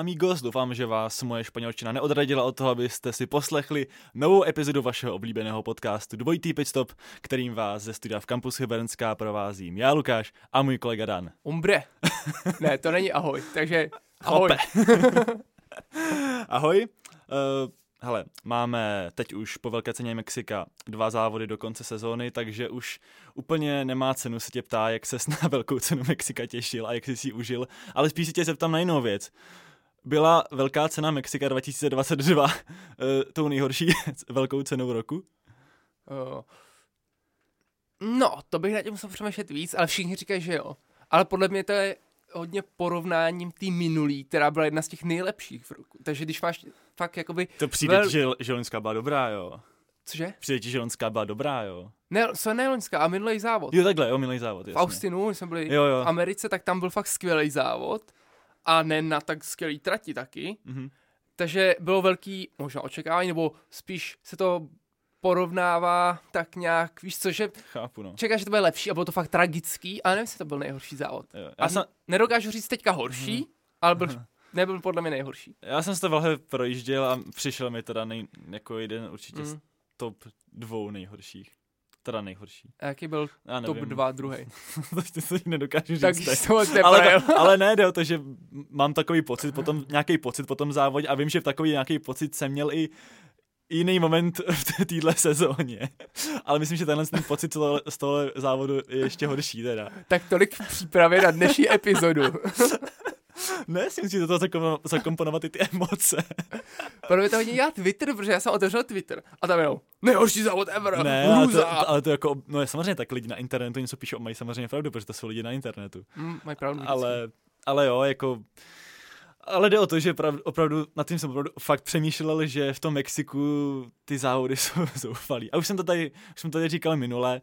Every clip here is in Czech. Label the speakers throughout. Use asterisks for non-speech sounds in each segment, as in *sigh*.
Speaker 1: amigos, doufám, že vás moje španělština neodradila od toho, abyste si poslechli novou epizodu vašeho oblíbeného podcastu Dvojitý pitstop, kterým vás ze studia v Campus Hybernská provázím já, Lukáš, a můj kolega Dan.
Speaker 2: Umbre. *laughs* ne, to není ahoj, takže ahoj. *laughs*
Speaker 1: ahoj. Uh, Hele, máme teď už po velké ceně Mexika dva závody do konce sezóny, takže už úplně nemá cenu se tě ptá, jak se na velkou cenu Mexika těšil a jak jsi si užil, ale spíš si tě zeptám na jinou věc. Byla velká cena Mexika 2022 uh, *laughs* eh, tou nejhorší *laughs* velkou cenou roku? Uh,
Speaker 2: no, to bych na tím musel přemýšlet víc, ale všichni říkají, že jo. Ale podle mě to je hodně porovnáním tý minulý, která byla jedna z těch nejlepších v roku. Takže když máš fakt jakoby...
Speaker 1: To přijde vel... že, že loňská byla dobrá, jo.
Speaker 2: Cože?
Speaker 1: Přijde ti, že loňská byla dobrá, jo.
Speaker 2: Ne, co ne loňská, a minulý závod.
Speaker 1: Jo, takhle, jo, minulý závod, jasně.
Speaker 2: V Austinu, jsme byli jo, jo. v Americe, tak tam byl fakt skvělý závod. A ne na tak skvělý trati taky. Mm-hmm. Takže bylo velký možná očekávání, nebo spíš se to porovnává tak nějak, víš co, že
Speaker 1: Chápu, no.
Speaker 2: čekáš, že to bude lepší a bylo to fakt tragický, ale nevím, jestli to byl nejhorší závod. Jo, já a jsem... nedokážu říct teďka horší, hmm. ale byl, nebyl podle mě nejhorší.
Speaker 1: Já jsem se to velmi projížděl a přišel mi teda nej, jako jeden určitě hmm. z top dvou nejhorších. Teda nejhorší.
Speaker 2: A jaký byl Já top dva druhý? *laughs*
Speaker 1: to si nedokážu říct.
Speaker 2: Tak
Speaker 1: ale, to, ale ne, jde o to, že mám takový pocit, potom nějaký pocit po tom závodě a vím, že v takový nějaký pocit jsem měl i jiný moment *laughs* v téhle sezóně. Ale myslím, že tenhle ten pocit z toho závodu je ještě horší teda.
Speaker 2: Tak tolik v přípravě na dnešní epizodu. *laughs*
Speaker 1: ne, si musíte to zakomponovat i ty emoce.
Speaker 2: Pro mě to hodně dělá Twitter, protože já jsem otevřel Twitter a tam jenom nejhorší závod ever,
Speaker 1: Ne, ale to, ale to jako, no je samozřejmě tak lidi na internetu něco píšou, mají samozřejmě pravdu, protože to jsou lidi na internetu.
Speaker 2: Mm, mají pravdu.
Speaker 1: Ale, ale jo, jako ale jde o to, že prav, opravdu, nad tím jsem opravdu fakt přemýšlel, že v tom Mexiku ty závody *laughs* jsou zoufalý. A už jsem to tady, už jsem to tady říkal minule,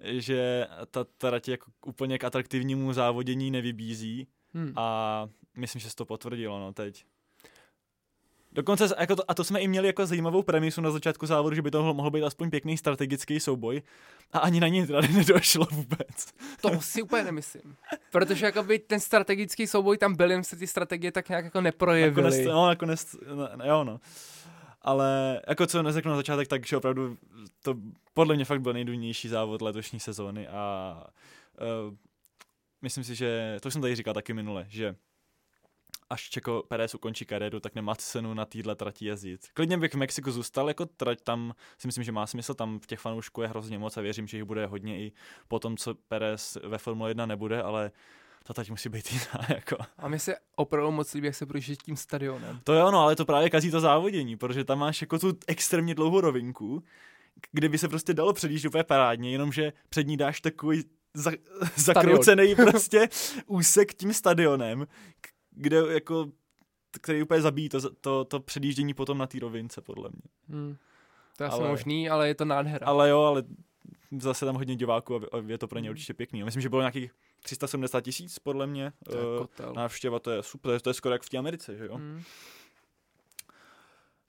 Speaker 1: že ta trať jako úplně k atraktivnímu závodění nevybízí hmm. a myslím, že se to potvrdilo no teď. Dokonce, jako to, a to jsme i měli jako zajímavou premisu na začátku závodu, že by to mohl být aspoň pěkný strategický souboj a ani na něj tady *laughs* nedošlo vůbec.
Speaker 2: To si úplně nemyslím. Protože jakoby ten strategický souboj tam byl, jen se ty strategie tak nějak jako neprojevily.
Speaker 1: Nakonec, no, nakonec, no, jo no. Ale jako co neřeknu na začátek, tak že opravdu to podle mě fakt byl nejdůležitější závod letošní sezóny a uh, myslím si, že, to jsem tady říkal taky minule, že až Čeko Perez ukončí kariéru, tak nemá cenu na téhle trati jezdit. Klidně bych v Mexiku zůstal, jako trať tam si myslím, že má smysl, tam v těch fanoušků je hrozně moc a věřím, že jich bude hodně i po tom, co Perez ve Formule 1 nebude, ale ta trať musí být jiná. *laughs* Jako.
Speaker 2: A mi se opravdu moc líbí, jak se projíždí tím stadionem.
Speaker 1: To jo, no, ale to právě kazí to závodění, protože tam máš jako tu extrémně dlouhou rovinku, kde by se prostě dalo předjíždět úplně parádně, jenomže před ní dáš takový za, *laughs* zakroucený *laughs* prostě úsek tím stadionem, kde jako, který úplně zabíjí to, to, to předjíždění potom na té rovince, podle mě. Hmm.
Speaker 2: To je ale, asi možný, ale je to nádhera.
Speaker 1: Ale jo, ale zase tam hodně diváků a je to pro ně určitě pěkný. Myslím, že bylo nějakých 370 tisíc, podle mě. To uh, návštěva, to je super, to je skoro jak v té Americe, že jo? Hmm.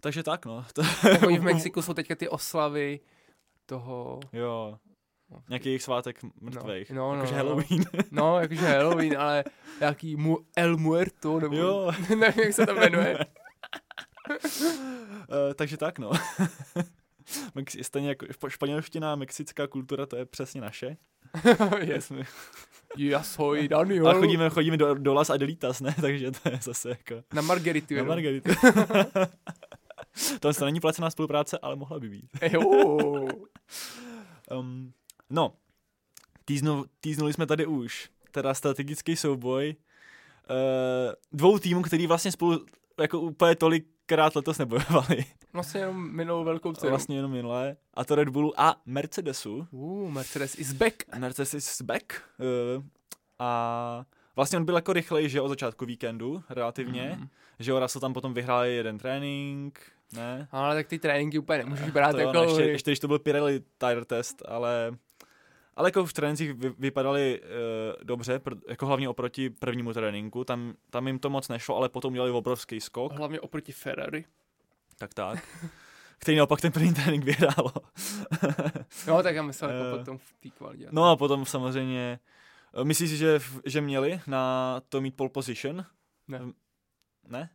Speaker 1: Takže tak, no.
Speaker 2: tak v *laughs* Mexiku jsou teďka ty oslavy toho...
Speaker 1: Jo. Nějaký jejich svátek mrtvých.
Speaker 2: No, no,
Speaker 1: jakože
Speaker 2: no,
Speaker 1: Halloween.
Speaker 2: No, jakože Halloween, ale nějaký mu El Muerto, nebo jo. *laughs* nevím, jak se to jmenuje.
Speaker 1: uh, *laughs* takže tak, no. *laughs* Stejně jako španělština, mexická kultura, to je přesně naše.
Speaker 2: yes. Já soy Daniel.
Speaker 1: A chodíme, chodíme do, do Las Adelitas, ne? Takže to je zase jako...
Speaker 2: Na Margaritu.
Speaker 1: Na Margaritu. to není placená spolupráce, ale mohla by být. um, No, týznu, týznuli jsme tady už, teda strategický souboj uh, dvou týmů, který vlastně spolu jako úplně tolikrát letos nebojovali. *laughs*
Speaker 2: Vlastně jenom minulou velkou cenu.
Speaker 1: Vlastně jenom minulé. A to Red Bullu a Mercedesu.
Speaker 2: Uh, Mercedes is back.
Speaker 1: Mercedes is back. Uh, a vlastně on byl jako rychlej, že od začátku víkendu relativně. Mm. Že jo, Russell tam potom vyhrál jeden trénink, ne?
Speaker 2: Ale tak ty tréninky úplně nemůžeš brát to jako...
Speaker 1: Jo, ještě, ještě, když to byl Pirelli tire test, ale ale jako v trénincích vy, vypadali uh, dobře, pr- jako hlavně oproti prvnímu tréninku, tam, tam jim to moc nešlo, ale potom udělali obrovský skok.
Speaker 2: Hlavně oproti Ferrari.
Speaker 1: Tak tak. který naopak ten první trénink vyhrálo. *laughs*
Speaker 2: jo, tak já myslel jako uh, potom v té kvalitě.
Speaker 1: No a potom samozřejmě, myslíš si, že, že měli na to mít pole position?
Speaker 2: Ne.
Speaker 1: Ne?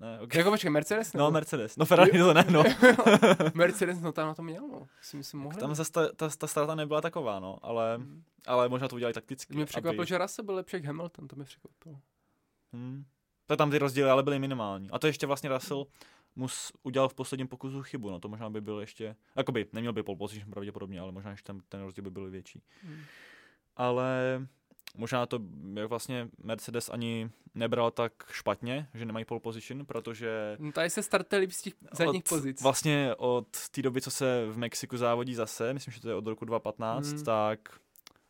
Speaker 1: Ne,
Speaker 2: okay. Jako počkej, Mercedes?
Speaker 1: No, nebo? No, Mercedes. No, Ferrari to ne, no. *laughs*
Speaker 2: Mercedes, no tam na to měl, no. Si myslím,
Speaker 1: mohli. Tam zase ta, ta, ta strata nebyla taková, no, ale, hmm. ale možná to udělali takticky.
Speaker 2: Mě překvapilo, aby... že Russell byl lepší jak Hamilton, to mě překvapilo.
Speaker 1: Hmm. To tam ty rozdíly ale byly minimální. A to ještě vlastně Russell mus udělal v posledním pokusu chybu, no to možná by byl ještě, jakoby neměl by pole position pravděpodobně, ale možná ještě ten, ten rozdíl by byl větší. Hmm. Ale možná to jak vlastně Mercedes ani nebral tak špatně, že nemají pole position, protože...
Speaker 2: No tady se starteli z těch zadních pozic.
Speaker 1: Vlastně od té doby, co se v Mexiku závodí zase, myslím, že to je od roku 2015, hmm. tak,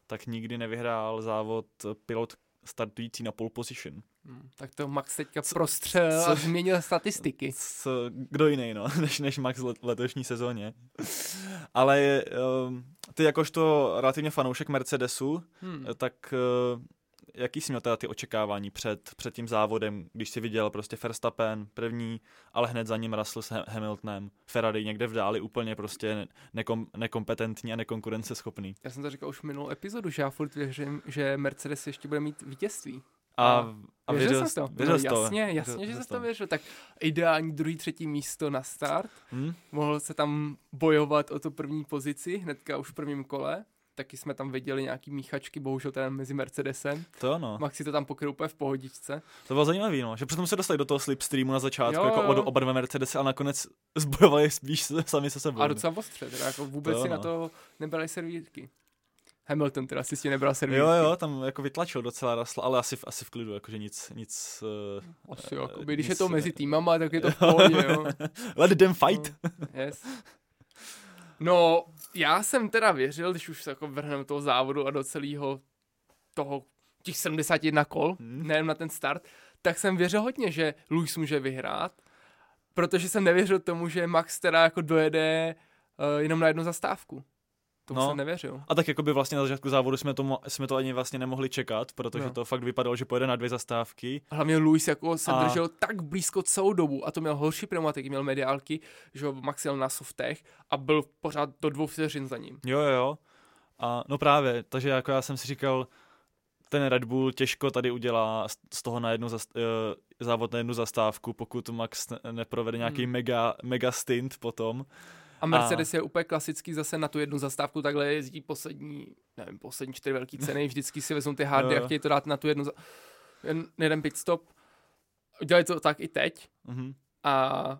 Speaker 1: tak nikdy nevyhrál závod pilot startující na pole position.
Speaker 2: Hmm, tak to Max teďka co, prostřel co, a změnil statistiky.
Speaker 1: Co, kdo jiný, no, *laughs* než, než Max v letošní sezóně. Ale um, ty jakožto relativně fanoušek Mercedesu, hmm. tak uh, jaký jsi měl teda ty očekávání před, před tím závodem, když jsi viděl prostě Verstappen první, ale hned za ním Russell s Hamiltonem, Ferrari někde v dáli úplně prostě nekom, nekompetentní a nekonkurenceschopný.
Speaker 2: Já jsem to říkal už minulou epizodu, že já furt věřím, že Mercedes ještě bude mít vítězství.
Speaker 1: A, a věřil, věřil jsi to?
Speaker 2: Věřil no, jasně, jasně, věřil, že jsi to věřil. Tak ideální druhý, třetí místo na start. Hmm? Mohl se tam bojovat o tu první pozici hnedka už v prvním kole taky jsme tam viděli nějaký míchačky, bohužel ten mezi Mercedesem.
Speaker 1: To no.
Speaker 2: Maxi to tam pokryl úplně v pohodičce.
Speaker 1: To bylo zajímavé, no, že potom se dostali do toho slipstreamu na začátku, jo, jako jo. oba dva Mercedesy a nakonec *laughs* zbojovali spíš sami se sebou.
Speaker 2: A docela ostře, teda jako vůbec to si no. na to nebrali servítky. Hamilton teda si s tím nebral servítky.
Speaker 1: Jo, jo, tam jako vytlačil docela Rasla, ale asi, asi v klidu, jakože nic, nic...
Speaker 2: Uh, asi jo, uh, když nic, je to mezi týmama, tak je to v pohodě, jo. *laughs*
Speaker 1: Let them fight.
Speaker 2: No, yes. No, já jsem teda věřil, když už se jako vrhneme toho závodu a do celého toho, těch 71 kol, hmm. nejen na ten start, tak jsem věřil hodně, že Lewis může vyhrát, protože jsem nevěřil tomu, že Max teda jako dojede uh, jenom na jednu zastávku. To no, jsem nevěřil.
Speaker 1: A tak jako by vlastně na začátku závodu jsme to, jsme to ani vlastně nemohli čekat, protože no. to fakt vypadalo, že pojede na dvě zastávky.
Speaker 2: Hlavně Luis jako se a... držel tak blízko celou dobu a to měl horší pneumatiky, měl mediálky, že ho Max jel na softech a byl pořád do dvou vteřin za ním.
Speaker 1: Jo, jo, jo. A no právě, takže jako já jsem si říkal, ten Red Bull těžko tady udělá z toho na jednu zast, uh, závod na jednu zastávku, pokud Max neprovede nějaký hmm. mega, mega stint potom.
Speaker 2: A Mercedes a... je úplně klasický zase na tu jednu zastávku, takhle jezdí poslední, nevím, poslední čtyři velké ceny, vždycky si vezmou ty hardy a chtějí to dát na tu jednu, za... jeden pit stop. Udělali to tak i teď. Mm-hmm. A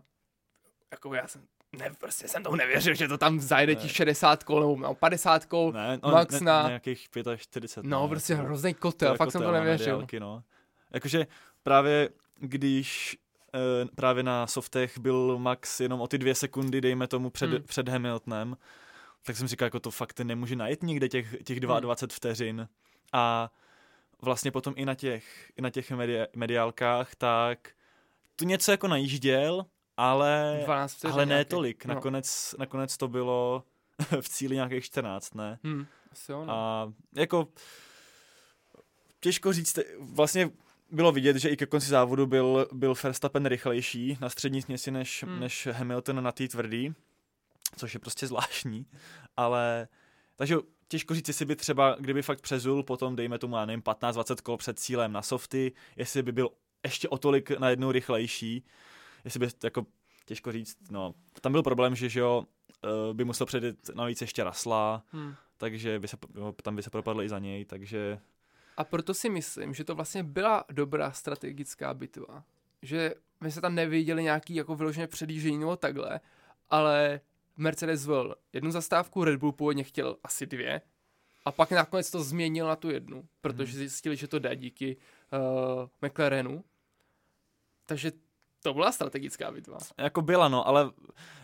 Speaker 2: jako já jsem ne, prostě jsem tomu nevěřil, že to tam zajde ti 60 kol nebo no, 50 kol, ne, no, max ne, na...
Speaker 1: nějakých 45.
Speaker 2: No, ne, prostě hrozný kotel, fakt kotel, jsem to nevěřil. Mediálky,
Speaker 1: no. Jakože právě když právě na softech byl Max jenom o ty dvě sekundy, dejme tomu, před, hmm. před Hamiltonem, tak jsem říkal, jako to fakt nemůže najít nikde těch, těch 22 hmm. vteřin. A vlastně potom i na těch, i na těch media, mediálkách, tak tu něco jako najížděl, ale, ale ne nějaký. tolik. No. Nakonec, nakonec to bylo *laughs* v cíli nějakých 14, ne?
Speaker 2: Hmm. Asi ono.
Speaker 1: A jako těžko říct, vlastně bylo vidět, že i ke konci závodu byl, byl Verstappen rychlejší na střední směsi než, hmm. než Hamilton na té tvrdý, což je prostě zvláštní, ale takže těžko říct, jestli by třeba, kdyby fakt přezul potom, dejme tomu, já nevím, 15-20 kol před cílem na softy, jestli by byl ještě o tolik najednou rychlejší, jestli by, jako, těžko říct, no, tam byl problém, že, že jo, eh, by musel předjet navíc ještě Rasla, hmm. takže by se, tam by se propadl i za něj, takže
Speaker 2: a proto si myslím, že to vlastně byla dobrá strategická bitva. Že my se tam neviděli nějaký jako vyloženě předjíždění nebo takhle, ale Mercedes zvolil jednu zastávku, Red Bull původně chtěl asi dvě, a pak nakonec to změnil na tu jednu, protože hmm. zjistili, že to jde díky uh, McLarenu. Takže to byla strategická bitva.
Speaker 1: Jako byla, no, ale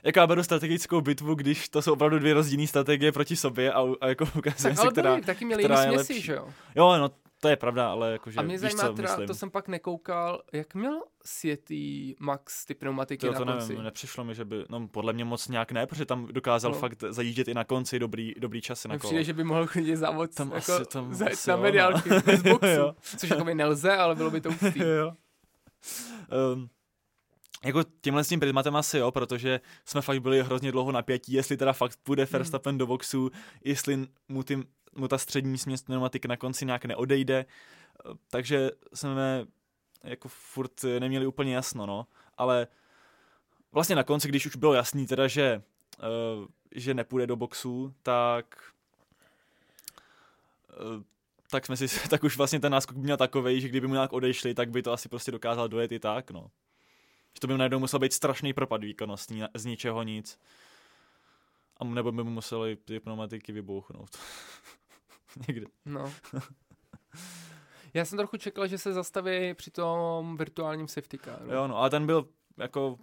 Speaker 1: jako já beru strategickou bitvu, když to jsou opravdu dvě rozdílné strategie proti sobě a, a jako *laughs* ukazuje se, která,
Speaker 2: taky měli která je směsi, že jo?
Speaker 1: Jo, no, to je pravda, ale jakože
Speaker 2: A mě zajímá co, teda, myslím. to jsem pak nekoukal, jak měl světý Max ty pneumatiky to, to na konci?
Speaker 1: Nevím, nepřišlo mi, že by, no podle mě moc nějak ne, protože tam dokázal no. fakt zajíždět i na konci dobrý, dobrý časy na kolo.
Speaker 2: Přijde, že by mohl chodit závod tam jako asi, tam asi, na mediálky bez *laughs* boxu, což jako by nelze, ale bylo by to ústý. *laughs*
Speaker 1: um, jako tímhle s tím prismatem asi jo, protože jsme fakt byli hrozně dlouho napětí, jestli teda fakt půjde hmm. Verstappen hmm. do boxu, jestli mu, tím, mu ta střední směs pneumatik na konci nějak neodejde, takže jsme jako furt neměli úplně jasno, no. ale vlastně na konci, když už bylo jasný teda, že, uh, že nepůjde do boxu, tak uh, tak jsme si, *laughs* tak už vlastně ten náskok měl takový, že kdyby mu nějak odešli, tak by to asi prostě dokázal dojet i tak, no. Že to by najednou musel být strašný propad výkonnostní z ničeho nic. A nebo by mu museli ty pneumatiky vybouchnout. *laughs* Někde.
Speaker 2: No. Já jsem trochu čekal, že se zastaví při tom virtuálním safety caru.
Speaker 1: Jo, no, ale ten byl jako,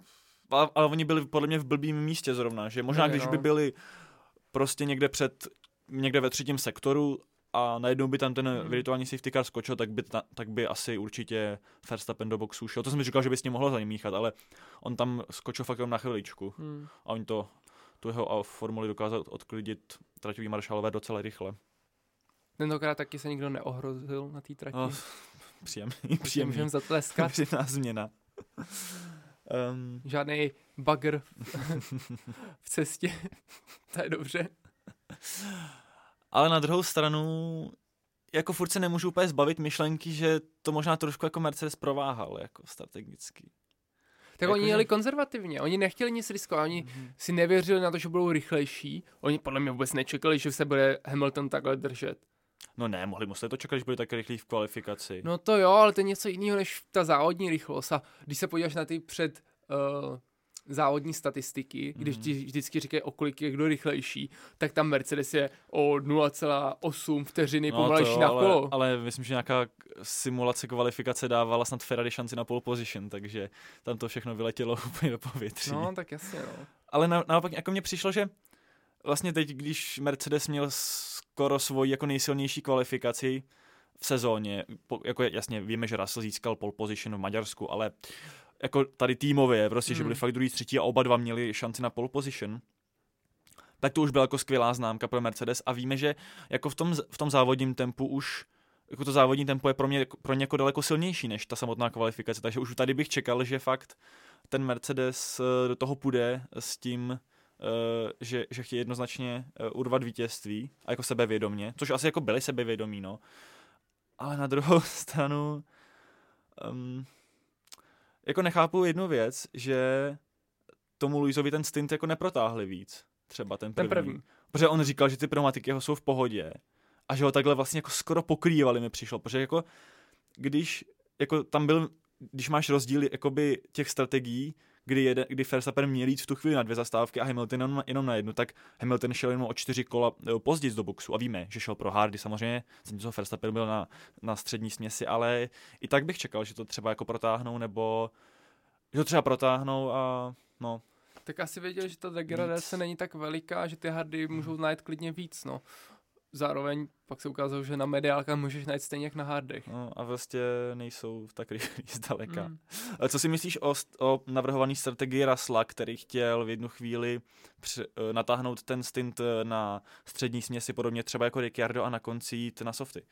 Speaker 1: ale, ale oni byli podle mě v blbým místě zrovna, že možná když no. by byli prostě někde před, někde ve třetím sektoru a najednou by tam ten hmm. virtuální safety car skočil, tak by, ta, tak by asi určitě Verstappen do boxu šel. To jsem říkal, že by s ním mohlo zamíchat, ale on tam skočil fakt jenom na chviličku. Hmm. A oni to, tu jeho formuli dokázal odklidit traťový maršálové docela rychle.
Speaker 2: Tentokrát taky se nikdo neohrozil na té trati. Oh,
Speaker 1: příjemný, příjemný. Můžeme
Speaker 2: zatleskat.
Speaker 1: Příjemná změna.
Speaker 2: Um. Žádný bugger *laughs* v cestě. to je dobře.
Speaker 1: Ale na druhou stranu, jako furt se nemůžu úplně zbavit myšlenky, že to možná trošku jako Mercedes prováhal, jako strategicky.
Speaker 2: Tak jako oni jeli konzervativně, oni nechtěli nic riskovat, oni mm-hmm. si nevěřili na to, že budou rychlejší, oni podle mě vůbec nečekali, že se bude Hamilton takhle držet.
Speaker 1: No ne, mohli museli to čekat, že bude tak rychlý v kvalifikaci.
Speaker 2: No to jo, ale to je něco jiného než ta závodní rychlost a když se podíváš na ty před uh, závodní statistiky, když mhm. ti vždycky říkají, o kolik je kdo rychlejší, tak tam Mercedes je o 0,8 vteřiny no pomalejší na kolo.
Speaker 1: Ale, ale myslím, že nějaká simulace kvalifikace dávala snad Ferrari šanci na pole position, takže tam to všechno vyletělo *laughs* úplně do povětří.
Speaker 2: No, tak jasně, no.
Speaker 1: Ale na, naopak jako mně přišlo, že vlastně teď, když Mercedes měl skoro svoji jako nejsilnější kvalifikaci v sezóně, po, jako jasně víme, že Russell získal pole position v Maďarsku, ale jako tady týmově, prostě, mm. že byli hmm. fakt druhý, třetí a oba dva měli šanci na pole position, tak to už byla jako skvělá známka pro Mercedes a víme, že jako v tom, v tom závodním tempu už jako to závodní tempo je pro mě pro ně jako daleko silnější než ta samotná kvalifikace, takže už tady bych čekal, že fakt ten Mercedes eh, do toho půjde s tím, Uh, že, že chtějí jednoznačně uh, urvat vítězství a jako sebevědomně, což asi jako byli sebevědomí, no. Ale na druhou *laughs* stranu um, jako nechápu jednu věc, že tomu Luizovi ten stint jako neprotáhli víc. Třeba ten první. Ten první. Protože on říkal, že ty pneumatiky jeho jsou v pohodě a že ho takhle vlastně jako skoro pokrývali mi přišlo, protože jako když jako tam byl, když máš rozdíly jakoby těch strategií, kdy, jede, kdy Verstappen měl jít v tu chvíli na dvě zastávky a Hamilton jenom, jenom na jednu, tak Hamilton šel jenom o čtyři kola eh, později do boxu. A víme, že šel pro Hardy samozřejmě, zatímco Verstappen byl na, na střední směsi, ale i tak bych čekal, že to třeba jako protáhnou, nebo že to třeba protáhnou a no,
Speaker 2: tak asi věděl, že ta degradace není tak veliká, že ty hardy můžou najít klidně víc, no zároveň pak se ukázalo, že na mediálkách můžeš najít stejně jak na hardech.
Speaker 1: No, a vlastně nejsou tak rychlí *laughs* zdaleka. Mm. Co si myslíš o, o navrhované strategii Rasla, který chtěl v jednu chvíli při, eh, natáhnout ten stint eh, na střední směsi, podobně třeba jako Ricciardo a na konci jít na softy?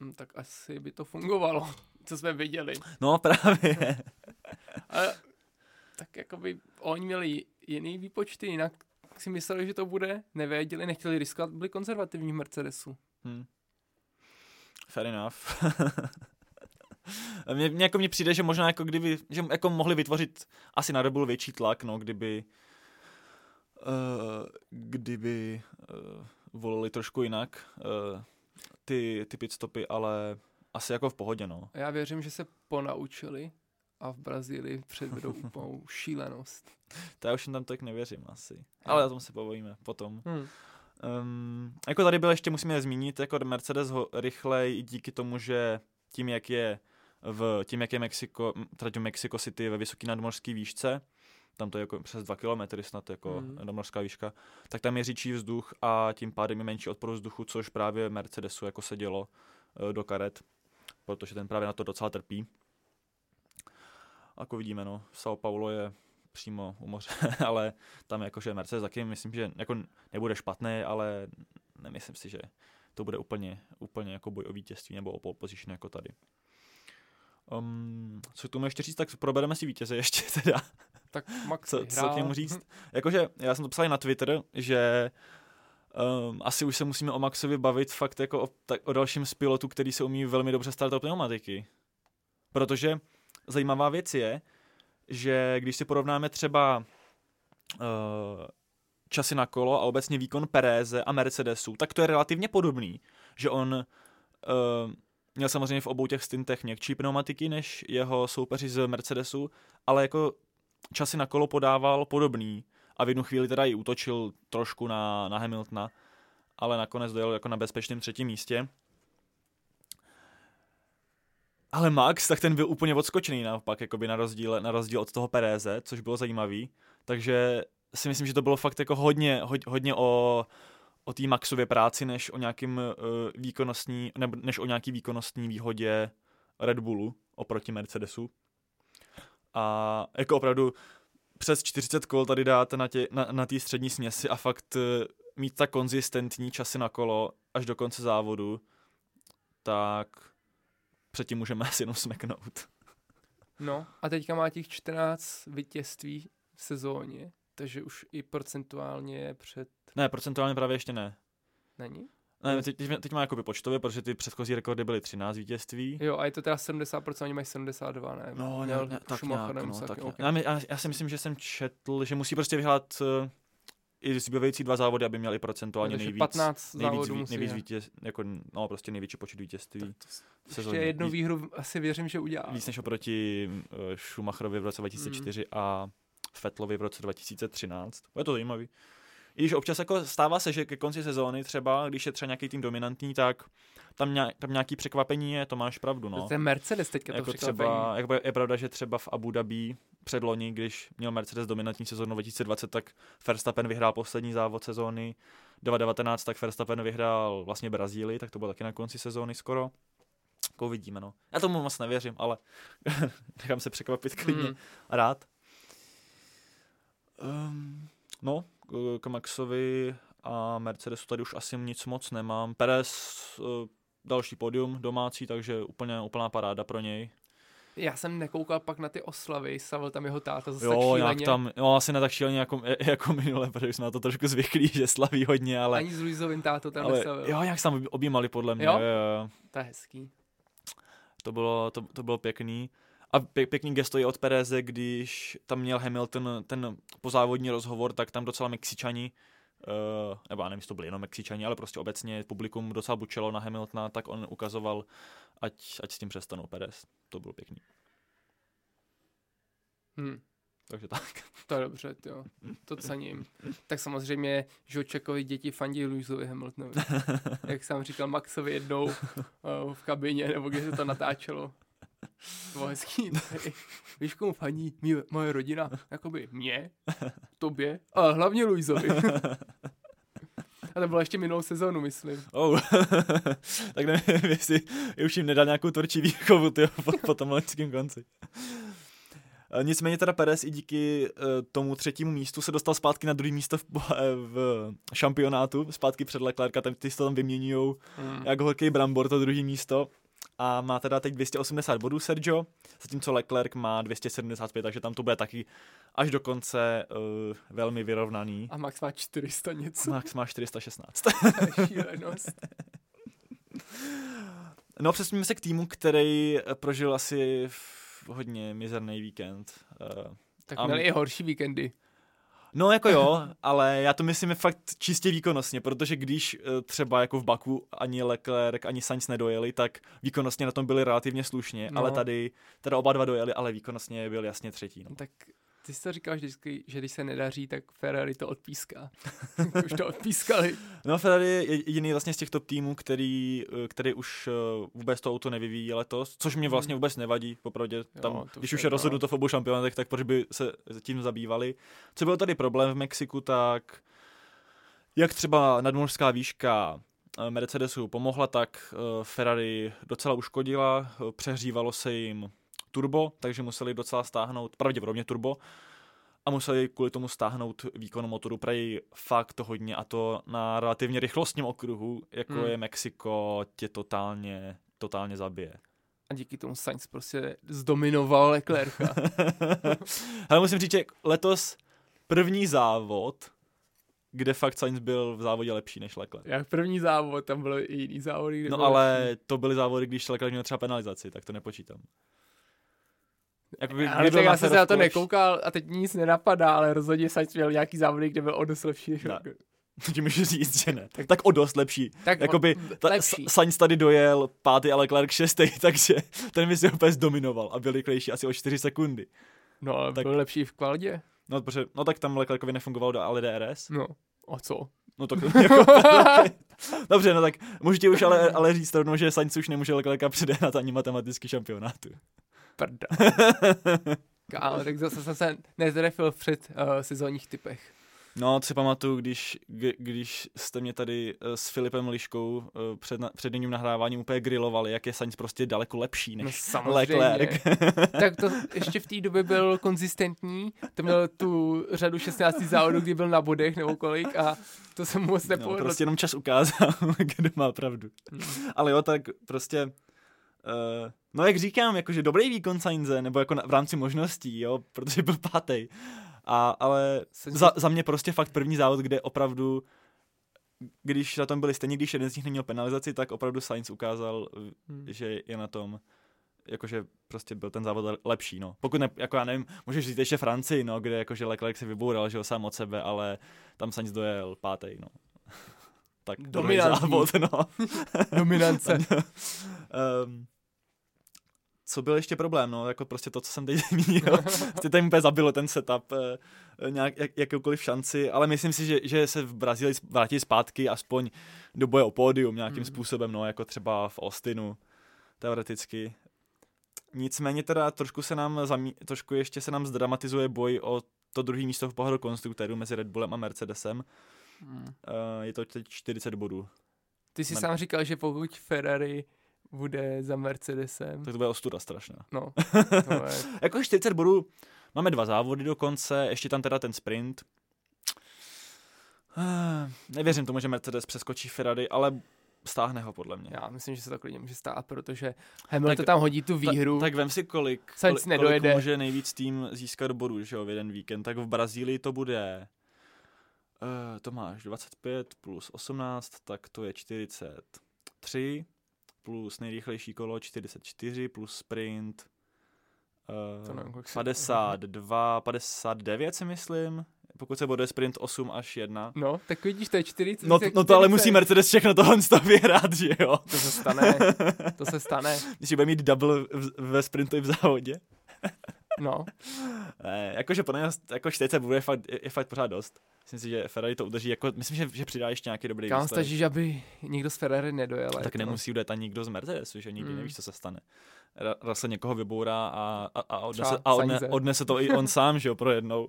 Speaker 2: Hmm, tak asi by to fungovalo, *laughs* co jsme viděli.
Speaker 1: No právě. *laughs*
Speaker 2: Ale, tak jako by oni měli jiný výpočty, jinak si mysleli, že to bude, nevěděli, nechtěli riskovat, byli konzervativní v Mercedesu. Hmm.
Speaker 1: Fair enough. *laughs* mně, mně, jako mně přijde, že možná jako kdyby, že jako mohli vytvořit asi na Red větší tlak, no, kdyby uh, kdyby uh, volili trošku jinak uh, ty, ty pitstopy, ale asi jako v pohodě, no.
Speaker 2: Já věřím, že se ponaučili a v Brazílii předvedou úplnou *laughs* šílenost.
Speaker 1: To já už jim tam tak nevěřím asi. Ale o tom se povojíme potom. Hmm. Um, jako tady byl ještě musíme zmínit, jako Mercedes ho rychlej díky tomu, že tím, jak je v tím, jak je Mexiko, trať Mexico City ve vysoké nadmořské výšce, tam to je jako přes 2 km snad jako mm. nadmořská výška, tak tam je říčí vzduch a tím pádem je menší odpor vzduchu, což právě Mercedesu jako se dělo uh, do karet, protože ten právě na to docela trpí jako vidíme, no, São Paulo je přímo u moře, *laughs* ale tam jakože Mercedes taky myslím, že jako nebude špatný, ale nemyslím si, že to bude úplně, úplně jako boj o vítězství nebo o pole position jako tady. Um, co tomu ještě říct, tak probereme si vítěze *laughs* ještě teda.
Speaker 2: Tak Max
Speaker 1: co, co k němu říct? Jakože já jsem to psal na Twitter, že um, asi už se musíme o Maxovi bavit fakt jako o, tak, o dalším z pilotů, který se umí velmi dobře startovat pneumatiky. Protože zajímavá věc je, že když si porovnáme třeba uh, časy na kolo a obecně výkon Pereze a Mercedesu, tak to je relativně podobný, že on uh, měl samozřejmě v obou těch stintech měkčí pneumatiky než jeho soupeři z Mercedesu, ale jako časy na kolo podával podobný a v jednu chvíli teda i útočil trošku na, na Hamiltona, ale nakonec dojel jako na bezpečném třetím místě. Ale Max, tak ten byl úplně odskočený naopak, jakoby na rozdíl, na rozdíl od toho Pereze, což bylo zajímavý. Takže si myslím, že to bylo fakt jako hodně, hodně o, o té Maxově práci, než o nějakým uh, výkonnostní, nebo než o nějaký výkonnostní výhodě Red Bullu oproti Mercedesu. A jako opravdu přes 40 kol tady dát na té na, na střední směsi a fakt uh, mít tak konzistentní časy na kolo až do konce závodu, tak předtím můžeme *laughs* asi jenom smeknout.
Speaker 2: No a teďka má těch 14 vítězství v sezóně, takže už i procentuálně před...
Speaker 1: Ne, procentuálně právě ještě ne.
Speaker 2: Není?
Speaker 1: Ne, teď, teď, teď má jakoby počtově, protože ty předchozí rekordy byly 13 vítězství.
Speaker 2: Jo, a je to teda 70%, oni mají 72, ne?
Speaker 1: No, ne, ne, tak nějak, no, tak, okay. já, já, si myslím, že jsem četl, že musí prostě vyhrát uh, i zbývající dva závody, aby měli procentuálně nejvíc,
Speaker 2: 15
Speaker 1: nejvíc, nejvíc, nejvíc vítěz, jako, no, prostě největší počet vítězství.
Speaker 2: Ještě jednu výhru asi věřím, že udělá.
Speaker 1: Víc než oproti uh, Schumacherovi v roce 2004 mm. a Fettlovi v roce 2013. Je to zajímavý. I když občas jako stává se, že ke konci sezóny třeba, když je třeba nějaký tým dominantní, tak tam, nějak, tam nějaký překvapení je, to máš pravdu, no.
Speaker 2: To je Mercedes teďka
Speaker 1: jako
Speaker 2: to
Speaker 1: třeba, jako je pravda, že třeba v Abu Dhabi předloni, když měl Mercedes dominantní sezónu 2020, tak Verstappen vyhrál poslední závod sezóny 2019, tak Verstappen vyhrál vlastně Brazílii, tak to bylo taky na konci sezóny skoro. Jako uvidíme, no. Já tomu moc nevěřím, ale *laughs* nechám se překvapit klidně. Mm. Rád. Um, no, k Maxovi a Mercedesu tady už asi nic moc nemám. Perez uh, další podium domácí, takže úplně úplná paráda pro něj.
Speaker 2: Já jsem nekoukal pak na ty oslavy, stavil tam jeho táta zase
Speaker 1: jo,
Speaker 2: tak
Speaker 1: šíleně. tam, jo, asi ne tak šíleně jako, *laughs* jako minule, protože jsme na to trošku zvyklí, že slaví hodně, ale...
Speaker 2: Ani s Luizovým tátou tam ale.
Speaker 1: Jo, jak se tam objímali podle mě.
Speaker 2: Jo?
Speaker 1: Jo, jo.
Speaker 2: To je hezký.
Speaker 1: To bylo, to, to bylo pěkný. A pě, pěkný gesto je od Pereze, když tam měl Hamilton ten pozávodní rozhovor, tak tam docela Mexičani, uh, nebo já nevím, jestli to byli jenom Mexičani, ale prostě obecně publikum docela bučelo na Hamiltona, tak on ukazoval, ať, ať s tím přestanou Perez. To bylo pěkný.
Speaker 2: Hmm.
Speaker 1: Takže tak.
Speaker 2: To je dobře, jo. To cením. Tak samozřejmě, že Čekovi děti fandí Louisovi Hamiltonovi. *laughs* Jak jsem říkal Maxovi jednou uh, v kabině, nebo když se to natáčelo. To bylo hezký. Víš, komu faní moje rodina? Jakoby mě, tobě, a hlavně Luizovi. A to bylo ještě minulou sezónu, myslím.
Speaker 1: Oh. *laughs* tak nevím, jestli už jim nedal nějakou tvrdší výchovu tyjo, po, po tom loňském konci. Nicméně teda Perez i díky uh, tomu třetímu místu se dostal zpátky na druhé místo v, v šampionátu, zpátky před Leclerca, tam ty se tam vyměňují mm. jako horký brambor, to druhé místo a má teda teď 280 bodů Sergio, zatímco Leclerc má 275, takže tam to bude taky až do konce uh, velmi vyrovnaný.
Speaker 2: A Max má 400 něco.
Speaker 1: Max má 416.
Speaker 2: Šílenost. *laughs*
Speaker 1: no přesměme se k týmu, který prožil asi hodně mizerný víkend. Uh,
Speaker 2: tak měli i horší víkendy.
Speaker 1: No jako jo, ale já to myslím fakt čistě výkonnostně, protože když eh, třeba jako v Baku ani Leclerc, ani Sainz nedojeli, tak výkonnostně na tom byli relativně slušně, no. ale tady teda oba dva dojeli, ale výkonnostně byl jasně třetí. No.
Speaker 2: Tak ty jsi to říkal vždycky, že když se nedaří, tak Ferrari to odpíská. *laughs* už to odpískali.
Speaker 1: No Ferrari je jediný vlastně z těchto týmů, který, eh, který už eh, vůbec to auto nevyvíjí letos, což mě vlastně hmm. vůbec nevadí, popravdě. Tam, jo, když už je rozhodnuto v obou šampionátech, tak proč by se tím zabývali. Co byl tady problém v Mexiku, tak jak třeba nadmořská výška eh, Mercedesu pomohla, tak Ferrari docela uškodila, přehřívalo se jim turbo, takže museli docela stáhnout, pravděpodobně turbo, a museli kvůli tomu stáhnout výkon motoru prej fakt hodně a to na relativně rychlostním okruhu, jako hmm. je Mexiko, tě totálně, totálně zabije.
Speaker 2: A díky tomu Sainz prostě zdominoval Leclerca. *laughs*
Speaker 1: Ale musím říct, že letos první závod, kde fakt Sainz byl v závodě lepší než Leclerc.
Speaker 2: Jak první závod, tam byly i jiný závody.
Speaker 1: No ale lepší. to byly závody, když Leclerc měl třeba penalizaci, tak to nepočítám.
Speaker 2: Jako, kdy, ale tak já jsem se na to nekoukal a teď nic nenapadá, ale rozhodně Sainz měl nějaký závody, kde byl o dost lepší no. *laughs*
Speaker 1: Ti můžu říct, že ne. Tak, tak o dost lepší. Tak Jakoby, ta, Sainz tady dojel pátý, ale Clark šestý, *laughs* takže ten mi si úplně zdominoval a byl rychlejší asi o 4 sekundy.
Speaker 2: No, ale tak, byl lepší v kvaldě.
Speaker 1: No, protože, no tak tam Leclercovi nefungoval do ale DRS.
Speaker 2: No, a co?
Speaker 1: No tak *laughs* jako, Dobře, no tak můžete už ale, ale říct rovnou, že Sainz už nemůže Leclerca předehnat ani matematický šampionátu.
Speaker 2: Prda. *laughs* Kámo, tak zase jsem se netrefil v před uh, sezónních typech.
Speaker 1: No, si pamatuju, když, když jste mě tady eh, s Filipem Liškou eh, před, před jiným nahráváním úplně grilovali, jak je Sainz prostě daleko lepší než no, Leclerc. *laughs*
Speaker 2: tak to ještě v té době byl konzistentní, to měl tu řadu 16 závodů, kdy byl na bodech nebo kolik a to jsem moc nepovedl.
Speaker 1: No, prostě jenom čas ukázal, *laughs* kdo má pravdu. Hmm. Ale jo, tak prostě uh, no jak říkám, jakože dobrý výkon Sainze, nebo jako na, v rámci možností, jo, protože byl pátý. A, ale za, za mě prostě fakt první závod, kde opravdu když na tom byli stejně, když jeden z nich neměl penalizaci, tak opravdu Sainz ukázal, hmm. že je na tom jakože prostě byl ten závod lepší, no. Pokud ne, jako já nevím, můžeš říct ještě Francii, no, kde jakože Leclerc se vyboural, že ho sám od sebe, ale tam Sainz dojel pátý, no. *laughs* tak
Speaker 2: závod, no. *laughs* Dominance. *laughs*
Speaker 1: um, co byl ještě problém, no, jako prostě to, co jsem teď *laughs* zmínil, prostě tady úplně zabilo ten setup, eh, nějak, jak, jakoukoliv šanci, ale myslím si, že, že se v Brazílii vrátí zpátky aspoň do boje o pódium nějakým mm. způsobem, no, jako třeba v Austinu, teoreticky. Nicméně teda trošku se nám, zamí, trošku ještě se nám zdramatizuje boj o to druhé místo v pohledu konstruktérů mezi Red Bullem a Mercedesem. Mm. Uh, je to teď 40 bodů.
Speaker 2: Ty jsi Man... sám říkal, že pokud Ferrari bude za Mercedesem.
Speaker 1: Tak to bude ostuda strašná.
Speaker 2: No. *laughs*
Speaker 1: je... jako 40 bodů, máme dva závody dokonce, ještě tam teda ten sprint. *sighs* Nevěřím tomu, že Mercedes přeskočí Ferrari, ale stáhne ho podle mě.
Speaker 2: Já myslím, že se to klidně může stát, protože Hamilton tak, tam hodí tu výhru.
Speaker 1: Tak, tak vem si, kolik, kolik, kolik může nejvíc tým získat bodů že jo, v jeden víkend. Tak v Brazílii to bude uh, to máš 25 plus 18, tak to je 43 plus nejrychlejší kolo 44 plus sprint uh, nevím, 52, 59 si myslím, pokud se bude sprint 8 až 1.
Speaker 2: No, tak vidíš, to je 40.
Speaker 1: No, no to ale musí Mercedes všechno tohle vyhrát, že jo?
Speaker 2: To se stane, to se stane.
Speaker 1: Když bude mít double v, ve sprintu i v závodě.
Speaker 2: No.
Speaker 1: Ne, *laughs* jakože podle mě jako 40 bude fakt, je, fakt pořád dost. Myslím si, že Ferrari to udrží, jako, myslím, že, že přidá ještě nějaký dobrý
Speaker 2: Kam stačí, aby někdo z Ferrari nedojel.
Speaker 1: Tak jako. nemusí udělat ani nikdo z Mercedesu, že nikdy mm. nevíš, co se stane. Russell někoho vybourá a, a, a, odnese, a odne, odnese to i on sám, že jo, pro jednou.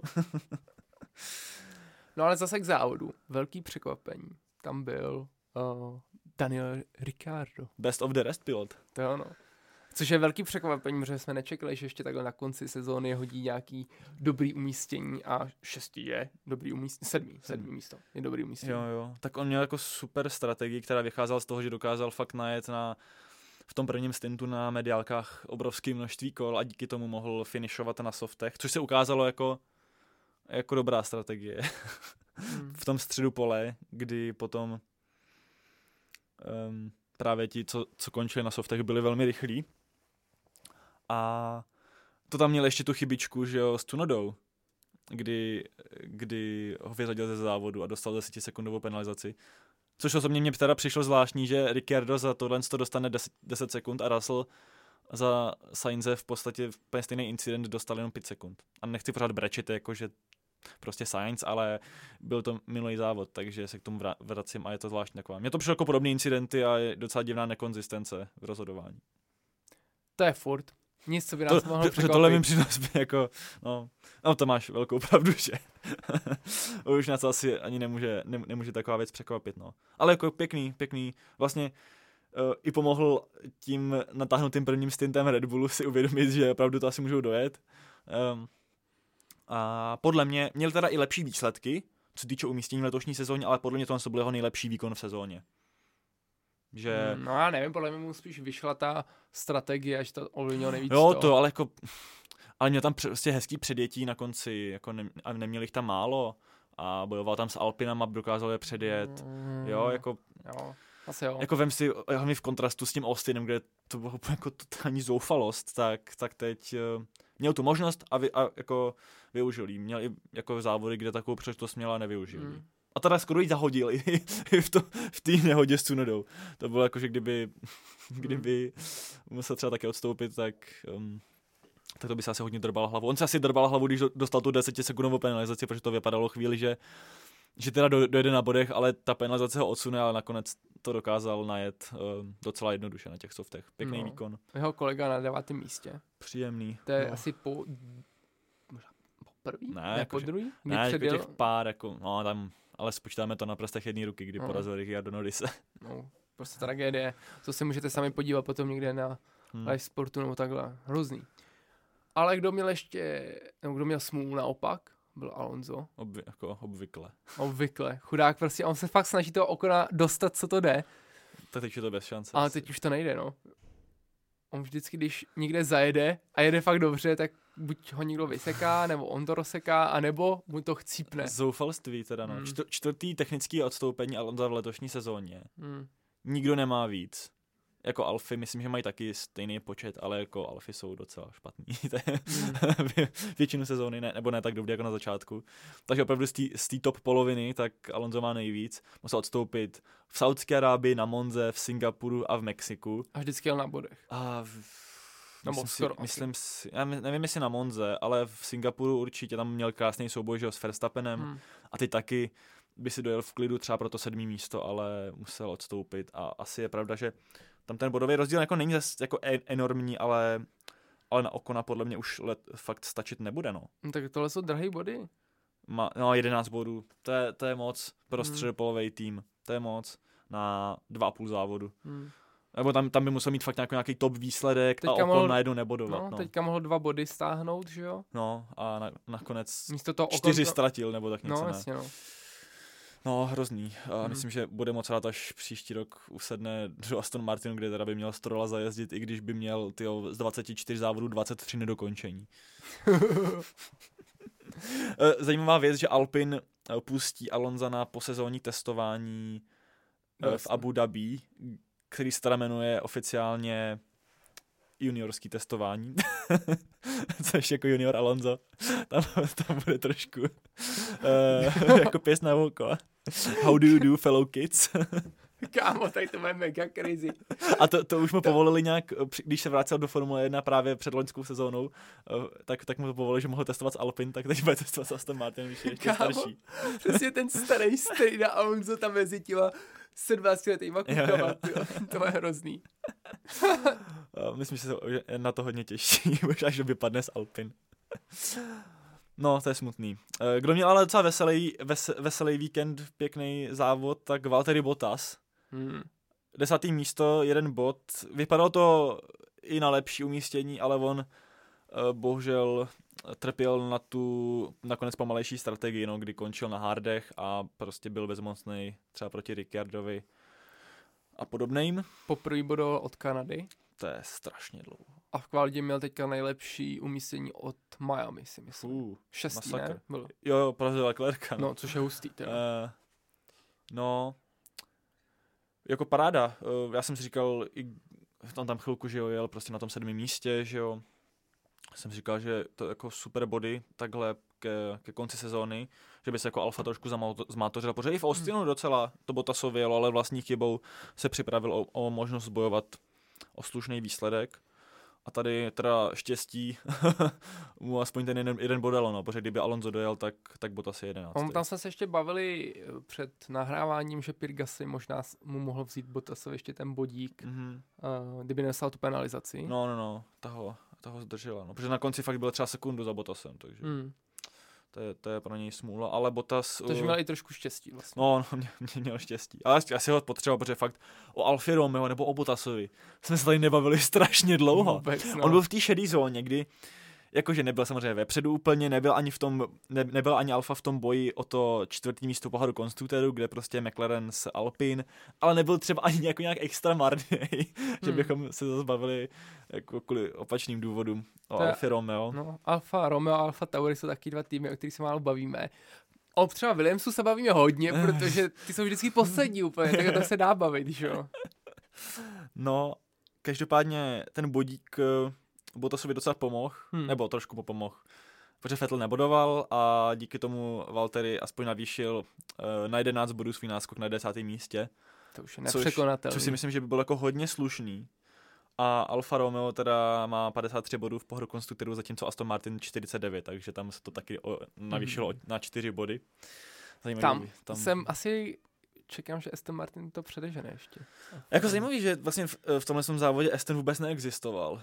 Speaker 1: *laughs*
Speaker 2: no ale zase k závodu. Velký překvapení. Tam byl uh, Daniel Ricciardo.
Speaker 1: Best of the rest pilot.
Speaker 2: To je ono. Což je velký překvapení, protože jsme nečekali, že ještě takhle na konci sezóny hodí nějaký dobrý umístění a šestý je dobrý umístění, sedmý, sedmý místo je dobrý umístění.
Speaker 1: Jo, jo. Tak on měl jako super strategii, která vycházela z toho, že dokázal fakt najet na v tom prvním stintu na mediálkách obrovské množství kol a díky tomu mohl finišovat na softech, což se ukázalo jako, jako dobrá strategie. Hmm. v tom středu pole, kdy potom um, právě ti, co, co končili na softech, byli velmi rychlí a to tam měl ještě tu chybičku, že jo, s Tunodou, kdy, kdy ho vyřadil ze závodu a dostal 10 sekundovou penalizaci. Což osobně mě teda přišlo zvláštní, že Ricciardo za tohle to dostane 10, 10 sekund a Russell za Sainze v podstatě v stejný incident dostal jenom 5 sekund. A nechci pořád brečit, jako že prostě Science, ale byl to minulý závod, takže se k tomu vracím a je to zvláštní taková. Mně to přišlo jako podobné incidenty a je docela divná nekonzistence v rozhodování.
Speaker 2: To je furt. Nic, co by nás to, mohlo překvapit.
Speaker 1: Tohle mi přinos *laughs* jako, no, no to máš velkou *laughs* pravdu, že *laughs* už nás asi ani nemůže, ne, nemůže taková věc překvapit, no. Ale jako pěkný, pěkný, vlastně uh, i pomohl tím natáhnutým prvním stintem Red Bullu si uvědomit, že opravdu to asi můžou dojet. Um, a podle mě měl teda i lepší výsledky, co týče umístění v letošní sezóně, ale podle mě to byl jeho nejlepší výkon v sezóně. Že...
Speaker 2: Hmm, no já nevím, podle mě mu spíš vyšla ta strategie, až to ovlivnilo nejvíc
Speaker 1: Jo, to, to ale jako... Ale měl tam prostě hezký předjetí na konci, jako ne, a neměl jich tam málo a bojoval tam s Alpinama, dokázal je předjet, mm, jo, jako...
Speaker 2: Jo. Asi jo.
Speaker 1: Jako vem si, hlavně v kontrastu s tím Austinem, kde to bylo jako totální zoufalost, tak, tak teď uh, měl tu možnost a, vy, a jako využil jí. Měl i jako závody, kde takovou příležitost měla a nevyužil. Mm. A teda skoro ji zahodil *laughs* i, v, to, v té nehodě s Cunodou. To bylo jako, že kdyby, kdyby musel třeba taky odstoupit, tak um, tak to by se asi hodně drbal hlavu. On se asi drbal hlavu, když dostal tu 10 sekundovou penalizaci, protože to vypadalo chvíli, že že teda dojede na bodech, ale ta penalizace ho odsune, ale nakonec to dokázal najet uh, docela jednoduše na těch softech. Pěkný no. výkon.
Speaker 2: Jeho kolega na devátém místě.
Speaker 1: Příjemný.
Speaker 2: To je no. asi po... Možná po první?
Speaker 1: Ne, ne
Speaker 2: jako, po druhý?
Speaker 1: Ne, jako těch pár, jako, no tam, ale spočítáme to na prstech jedné ruky, kdy no. porazil Ricciardo Norrise.
Speaker 2: no, prostě tragédie. To se můžete sami podívat potom někde na hmm. live sportu nebo takhle. Hrozný. Ale kdo měl ještě, nebo kdo měl smůlu naopak, byl Alonso.
Speaker 1: Obvy, jako obvykle.
Speaker 2: Obvykle. Chudák prostě, on se fakt snaží toho okona dostat, co to jde.
Speaker 1: Tak teď je to bez šance.
Speaker 2: Ale teď už to nejde, no. On vždycky, když někde zajede a jede fakt dobře, tak buď ho někdo vyseká, nebo on to rozseká, anebo mu to chcípne.
Speaker 1: Zoufalství teda, no. Hmm. čtvrtý technický odstoupení Alonso v letošní sezóně. Hmm. Nikdo nemá víc jako alfy, myslím, že mají taky stejný počet, ale jako alfy jsou docela špatný. *laughs* mm. *laughs* Většinu sezóny, ne, nebo ne tak dobrý jako na začátku. Takže opravdu z té top poloviny, tak Alonso má nejvíc. Musel odstoupit v Saudské Arábii, na Monze, v Singapuru a v Mexiku.
Speaker 2: A vždycky jel na bodech.
Speaker 1: A v, myslím, si, myslím si, já nevím jestli na Monze, ale v Singapuru určitě tam měl krásný souboj že, s Verstappenem hmm. a ty taky by si dojel v klidu třeba pro to sedmý místo, ale musel odstoupit a asi je pravda, že tam ten bodový rozdíl jako není zase jako enormní, ale, ale na Okona podle mě už let fakt stačit nebude, no.
Speaker 2: no tak tohle jsou drahé body.
Speaker 1: Ma, no, 11 bodů, to je, to je moc pro hmm. středopolový tým, to je moc na dva a půl závodu. Hmm. Nebo tam, tam by musel mít fakt nějaký, top výsledek teďka a Okon mohl, najednou nebodovat.
Speaker 2: No,
Speaker 1: no,
Speaker 2: teďka mohl dva body stáhnout, že jo?
Speaker 1: No a na, nakonec Místo toho čtyři Okon... ztratil, nebo tak něco
Speaker 2: no, jasně, no.
Speaker 1: No, hrozný. A hmm. myslím, že bude moc rád, až příští rok usedne do Aston Martin, kde teda by měl Strola zajezdit, i když by měl tyjo, z 24 závodů 23 nedokončení. *laughs* Eh, zajímavá věc, že Alpin eh, pustí Alonza na posezónní testování no, v Abu Dhabi, který se teda jmenuje oficiálně juniorský testování, *laughs* což jako junior Alonso, tam, tam bude trošku uh, *laughs* jako pěst na oko. How do you do, fellow kids? *laughs*
Speaker 2: Kámo, tak to bude mega crazy.
Speaker 1: A to, to už mu povolili nějak, když se vrátil do Formule 1 právě před loňskou sezónou, eh, tak, tak mu to povolili, že mohl testovat s Alpin, tak teď bude testovat s Aston Martin, když je ještě Kámo, starší.
Speaker 2: Přesně ten starý stejný a Alonso tam mezi těma 17 letýma kukama, to je hrozný. *laughs*
Speaker 1: Myslím, že se na to hodně těší, až *laughs* vypadne z Alpin. *laughs* No, to je smutný. Eh, kdo měl ale docela veselý, ves, veselý víkend, pěkný závod, tak Valtteri Bottas. Hmm. Desátý místo, jeden bod. Vypadalo to i na lepší umístění, ale on uh, bohužel trpěl na tu nakonec pomalejší strategii, no, kdy končil na hardech a prostě byl bezmocný třeba proti Ricciardovi a podobným.
Speaker 2: Poprvé bodol od Kanady.
Speaker 1: To je strašně dlouho.
Speaker 2: A v kvalitě měl teďka nejlepší umístění od Miami, si myslím. Uh, Šestý, masakr. ne? Byl.
Speaker 1: Jo, jo, porazil Leclerca.
Speaker 2: No. no, což je hustý teda. Uh,
Speaker 1: no, jako paráda. Uh, já jsem si říkal, i tam tam chvilku, že jo, jel prostě na tom sedmém místě, že jo. Jsem si říkal, že to jako super body takhle ke, ke konci sezóny, že by se jako Alfa trošku zmátořil, protože i v Austinu hmm. docela to Botasovi jelo, ale vlastní chybou se připravil o, o možnost bojovat o slušný výsledek. A tady teda štěstí *laughs* mu aspoň ten jeden, jeden bod dalo, no, protože kdyby Alonso dojel, tak, tak Bottas je jedenáctý.
Speaker 2: On tam jsme se ještě bavili eh, před nahráváním, že Pirgasy možná mu mohl vzít Bottasovi ještě ten bodík, mm-hmm. uh, kdyby nesal tu penalizaci.
Speaker 1: No, no, no, toho, zdržela, no, protože na konci fakt byl třeba sekundu za Bottasem, takže... Mm. To je, to je pro něj smůla, ale Botas...
Speaker 2: Takže měl i trošku štěstí vlastně.
Speaker 1: No, no *laughs* mě, mě měl štěstí. Ale asi ho potřeboval, protože fakt o Alfie Romeo nebo o Botasovi jsme se tady nebavili *laughs* strašně dlouho. Vůbec, no. On byl v té šedé zóně, kdy jakože nebyl samozřejmě vepředu úplně, nebyl ani v tom, ne, nebyl ani Alfa v tom boji o to čtvrtý místo pohadu konstruktorů, kde prostě McLaren s Alpin, ale nebyl třeba ani jako nějak extra marný, *laughs* že hmm. bychom se zase bavili jako kvůli opačným důvodům o Alfa Romeo.
Speaker 2: No, Alfa Romeo a Alfa Tauri jsou taky dva týmy, o kterých se málo bavíme. O třeba Williamsu se bavíme hodně, *laughs* protože ty jsou vždycky poslední úplně, tak to se dá bavit, že jo?
Speaker 1: No, každopádně ten bodík Botasovi docela pomohl, hmm. nebo trošku pomohl. Protože Vettel nebodoval a díky tomu Valtteri aspoň navýšil uh, na 11 bodů svůj náskok na 10. místě.
Speaker 2: To už je nepřekonatelné.
Speaker 1: Což, což si myslím, že by bylo jako hodně slušný. A Alfa Romeo teda má 53 bodů v pohru konstruktorů, zatímco Aston Martin 49, takže tam se to taky o, navýšilo mm-hmm. na 4 body.
Speaker 2: Zajímavý, tam, tam jsem asi čekám, že Aston Martin to předežene ještě.
Speaker 1: Jako zajímavý, že vlastně v, v tomhle závodě Aston vůbec neexistoval.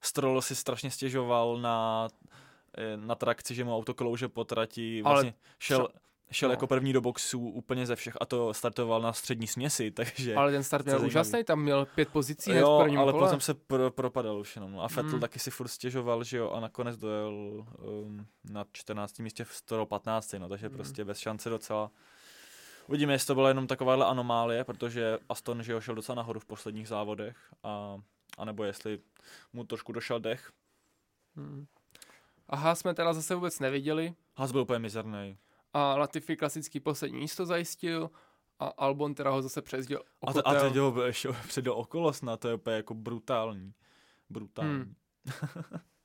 Speaker 1: Stroll si strašně stěžoval na, na trakci, že mu auto klouže po trati. Vlastně Ale šel, šel no. jako první do boxu úplně ze všech a to startoval na střední směsi, *laughs* takže...
Speaker 2: Ale ten start měl úžasný, tam měl pět pozicí
Speaker 1: jo,
Speaker 2: v prvním
Speaker 1: ale
Speaker 2: kole.
Speaker 1: potom se pro, propadal už jenom. No. A Vettel mm. taky si furt stěžoval, že jo, a nakonec dojel um, na 14. místě v 115. No, takže mm. prostě bez šance docela. Uvidíme, jestli to byla jenom takováhle anomálie, protože Aston, že jo, šel docela nahoru v posledních závodech, a, a nebo jestli mu trošku došel dech.
Speaker 2: Mm. Aha, jsme teda zase vůbec neviděli.
Speaker 1: Has byl úplně mizerný
Speaker 2: a Latifi klasický poslední místo zajistil a Albon teda ho zase přezdil
Speaker 1: A, te, a teď ho ještě *laughs* předil okolo snad, to je úplně jako brutální. Brutální. Hmm.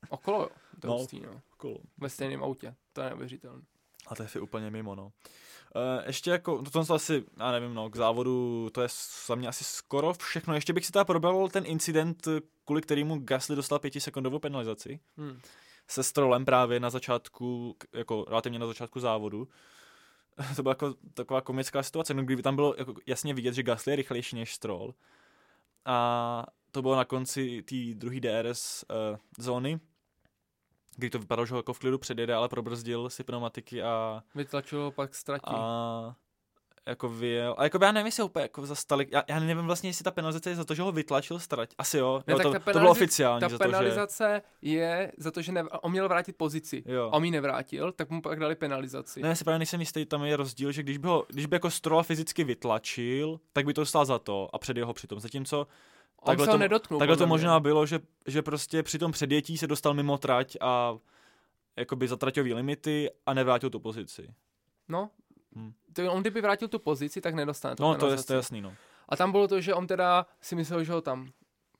Speaker 2: okolo jo, to no, hustý, no. Okolo. Ve stejném autě, to je neuvěřitelné.
Speaker 1: A to je úplně mimo, no. Uh, ještě jako, to jsem asi, já nevím, no, k závodu, to je za mě asi skoro všechno. Ještě bych si teda probral ten incident, kvůli kterému Gasly dostal pětisekundovou penalizaci. Hmm se Strolem právě na začátku, jako relativně na začátku závodu. *laughs* to byla jako taková komická situace, no, kdy tam bylo jako jasně vidět, že Gasly je rychlejší než Stroll. A to bylo na konci té druhé DRS uh, zóny, kdy to vypadalo, že ho jako v klidu předjede, ale probrzdil si pneumatiky a...
Speaker 2: Vytlačil pak ztratí.
Speaker 1: A jako vyjel. A jako já nevím, jestli úplně jako zastali, já, já nevím vlastně, jestli ta penalizace je za to, že ho vytlačil strať. Asi jo, ne, jo to, to bylo oficiální.
Speaker 2: Ta za to, penalizace že... je za to, že ne, on měl vrátit pozici. Jo. A on ji nevrátil, tak mu pak dali penalizaci.
Speaker 1: Ne, já si právě nejsem jistý, tam je rozdíl, že když by, ho, když by jako Strola fyzicky vytlačil, tak by to stál za to a před jeho přitom. Zatímco
Speaker 2: Takhle to, nedotknul,
Speaker 1: takhle to možná bylo, že, že prostě při tom předjetí se dostal mimo trať a jakoby zatraťový limity a nevrátil tu pozici.
Speaker 2: No, Hmm. To on kdyby vrátil tu pozici, tak nedostane
Speaker 1: to No to je, to je jasný, no.
Speaker 2: A tam bylo to, že on teda si myslel, že ho tam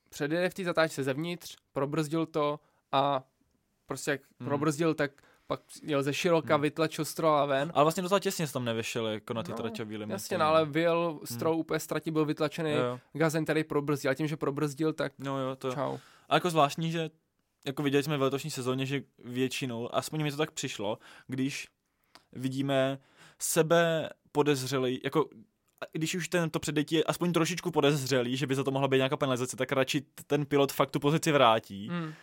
Speaker 2: předjede v té zatáčce zevnitř, probrzdil to a prostě jak hmm. probrzdil, tak pak jel ze široka, hmm. vytlačil strola ven.
Speaker 1: Ale vlastně docela těsně tam nevyšel jako na ty no, traťový limity.
Speaker 2: Jasně, no, ale vyjel stroj hmm. úplně ztratí, byl vytlačený, jo, jo. Gazen tady probrzdil a tím, že probrzdil, tak
Speaker 1: no, jo, to
Speaker 2: čau.
Speaker 1: A jako zvláštní, že jako viděli jsme v letošní sezóně, že většinou, aspoň mi to tak přišlo, když vidíme sebe podezřelý, jako když už ten to předetí je aspoň trošičku podezřelý, že by za to mohla být nějaká penalizace, tak radši ten pilot fakt tu pozici vrátí. Mm.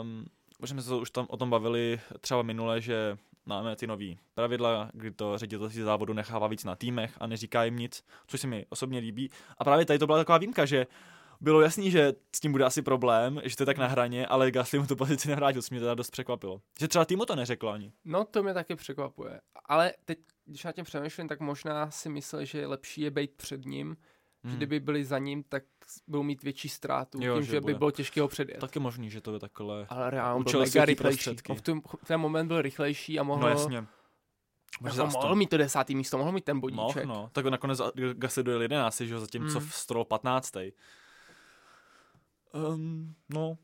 Speaker 1: Um, už jsme se už tam o tom bavili třeba minule, že máme ty nové pravidla, kdy to ředitelství závodu nechává víc na týmech a neříká jim nic, což se mi osobně líbí. A právě tady to byla taková výjimka, že bylo jasný, že s tím bude asi problém, že to je tak na hraně, ale Gasly mu tu pozici nevrátil, co mě teda dost překvapilo. Že třeba týmu to neřekl ani.
Speaker 2: No to mě taky překvapuje. Ale teď, když na tím přemýšlím, tak možná si myslel, že je lepší je být před ním, hmm. že kdyby byli za ním, tak budou mít větší ztrátu, jo, tím, že, že by bylo těžké ho předjet.
Speaker 1: Tak je možný, že to je takhle.
Speaker 2: Ale reálně byl mega rychlejší. On v, tom, ten moment byl rychlejší a mohl... No jasně. Jako mohl mít to desátý místo, mohl mít ten bodíček.
Speaker 1: Mohl, no. Tak nakonec Gasly dojel 11, že jo, zatímco hmm. v Stroll 15. Um, no.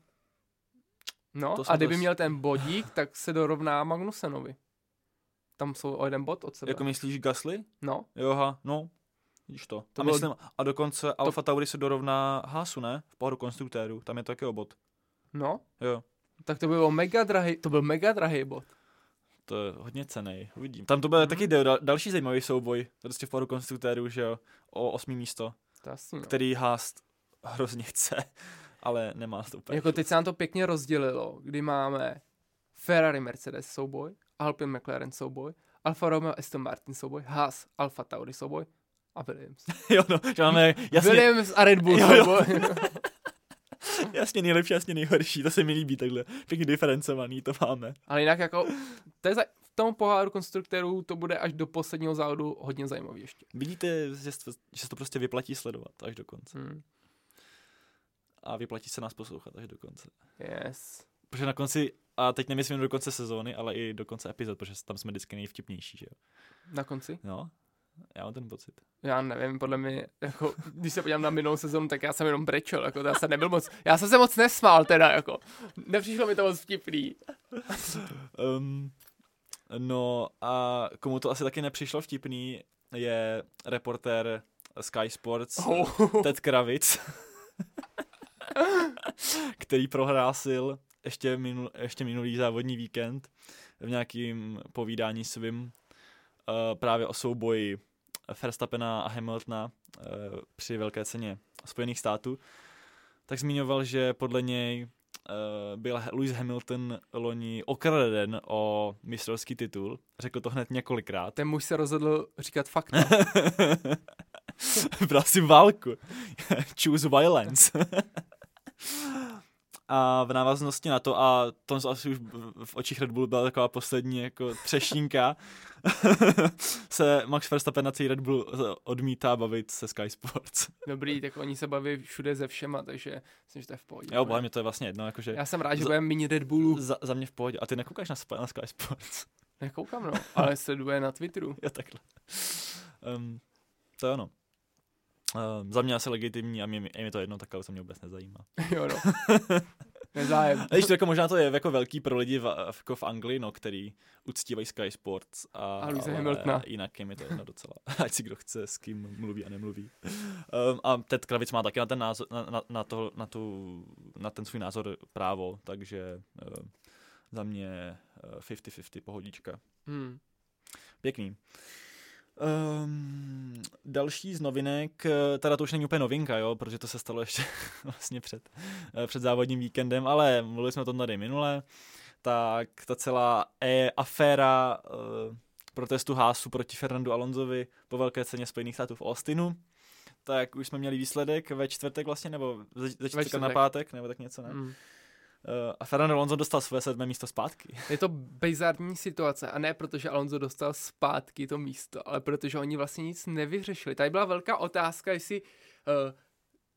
Speaker 2: No, a kdyby měl ten bodík, *sighs* tak se dorovná Magnusenovi. Tam jsou o jeden bod od sebe.
Speaker 1: Jako myslíš Gasly?
Speaker 2: No.
Speaker 1: Joha, no. Vidíš to. to a, bylo... myslím, a dokonce to... Alfa Tauri se dorovná Hasu, ne? V pohodu konstruktéru. Tam je to taky o bod.
Speaker 2: No.
Speaker 1: Jo.
Speaker 2: Tak to bylo mega drahý, to byl mega drahý bod.
Speaker 1: To je hodně cený, uvidím. Tam to byl mm-hmm. taky dal, další zajímavý souboj, prostě v pohodu konstruktéru, že jo, o osmý místo.
Speaker 2: To jasný, no.
Speaker 1: Který Haas hrozně chce *laughs* ale nemá to úplně.
Speaker 2: Jako teď se nám to pěkně rozdělilo, kdy máme Ferrari Mercedes souboj, Alpine McLaren souboj, Alfa Romeo Aston Martin souboj, Haas Alfa Tauri souboj a Williams. *laughs*
Speaker 1: jo, no, že máme
Speaker 2: jasně... Williams a Red Bull jo. Jo. *laughs*
Speaker 1: jasně nejlepší, jasně nejhorší, to se mi líbí takhle, pěkně diferencovaný, to máme.
Speaker 2: Ale jinak jako, to je za, v tom poháru konstruktérů to bude až do posledního závodu hodně zajímavý ještě.
Speaker 1: Vidíte, že, že se to prostě vyplatí sledovat až do konce. Hmm a vyplatí se nás poslouchat až do konce.
Speaker 2: Yes.
Speaker 1: Protože na konci, a teď nemyslím do konce sezóny, ale i do konce epizod, protože tam jsme vždycky nejvtipnější, že jo.
Speaker 2: Na konci?
Speaker 1: No. Já mám ten pocit.
Speaker 2: Já nevím, podle mě, jako, když se podívám na minulou sezonu, tak já jsem jenom brečel, jako, já jsem nebyl moc, já jsem se moc nesmál teda, jako, nepřišlo mi to moc vtipný.
Speaker 1: um, no a komu to asi taky nepřišlo vtipný, je reportér Sky Sports oh. Ted Kravic, který prohlásil ještě, minul, ještě minulý závodní víkend v nějakým povídání svým uh, právě o souboji Verstappena a Hamiltona uh, při velké ceně Spojených států, tak zmiňoval, že podle něj uh, byl Lewis Hamilton loni okraden o mistrovský titul. Řekl to hned několikrát.
Speaker 2: Ten muž se rozhodl říkat. *laughs*
Speaker 1: Bral si válku. *laughs* Choose violence. *laughs* A v návaznosti na to, a to asi už v očích Red Bullu byla taková poslední jako třešínka, *laughs* se Max Verstappen na celý Red Bull odmítá bavit se Sky Sports.
Speaker 2: Dobrý, tak oni se baví všude ze všema, takže myslím, že to je v pohodě.
Speaker 1: Jo, bohle mě to je vlastně jedno. Jakože
Speaker 2: Já jsem rád, že budeme méně Red Bullu.
Speaker 1: Za, za, mě v pohodě. A ty nekoukáš na, na Sky Sports?
Speaker 2: Nekoukám, no, ale sleduje na Twitteru. *laughs*
Speaker 1: jo, takhle. Um, to je ono. Uh, za mě asi legitimní a mě, mě, mě to jedno, tak ale to mě vůbec nezajímá. *laughs*
Speaker 2: jo, no. *laughs* Nezájem.
Speaker 1: Víš, to jako možná to je jako velký pro lidi v, jako v Anglii, no, který uctívají Sky Sports a,
Speaker 2: a Luise Hamiltona.
Speaker 1: jinak je mi to jedno docela. *laughs* Ať si kdo chce, s kým mluví a nemluví. Um, a Ted Kravic má taky na ten, názor, na, na, na, to, na, tu, na ten svůj názor právo, takže um, za mě uh, 50-50 pohodička. Hmm. Pěkný. Um, další z novinek, eh, teda to už není úplně novinka, jo, protože to se stalo ještě *laughs* vlastně před, eh, před závodním víkendem, ale mluvili jsme o tom tady minule, tak ta celá e aféra uh, protestu Hásu proti Fernandu Alonsovi po velké ceně Spojených států v Austinu, tak už jsme měli výsledek ve čtvrtek vlastně, nebo ze, ze čtvrtka na pátek, nebo tak něco, ne? Mm. Uh, a Fernando Alonso dostal své sedmé místo zpátky. *laughs*
Speaker 2: Je to bizarní situace a ne protože Alonso dostal zpátky to místo, ale protože oni vlastně nic nevyřešili. Tady byla velká otázka, jestli uh,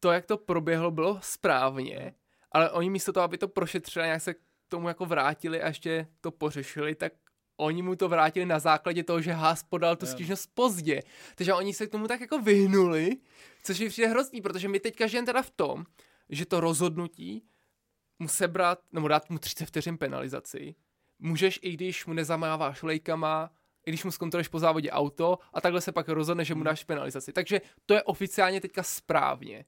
Speaker 2: to, jak to proběhlo, bylo správně, ale oni místo toho, aby to prošetřili nějak se k tomu jako vrátili a ještě to pořešili, tak oni mu to vrátili na základě toho, že Haas podal tu stížnost pozdě. Takže oni se k tomu tak jako vyhnuli, což je přijde hrozný, protože my teďka žijeme teda v tom, že to rozhodnutí mu sebrat, nebo dát mu 30 vteřin penalizaci. Můžeš, i když mu nezamáváš lejkama, i když mu zkontroluješ po závodě auto a takhle se pak rozhodne, že mu hmm. dáš penalizaci. Takže to je oficiálně teďka správně.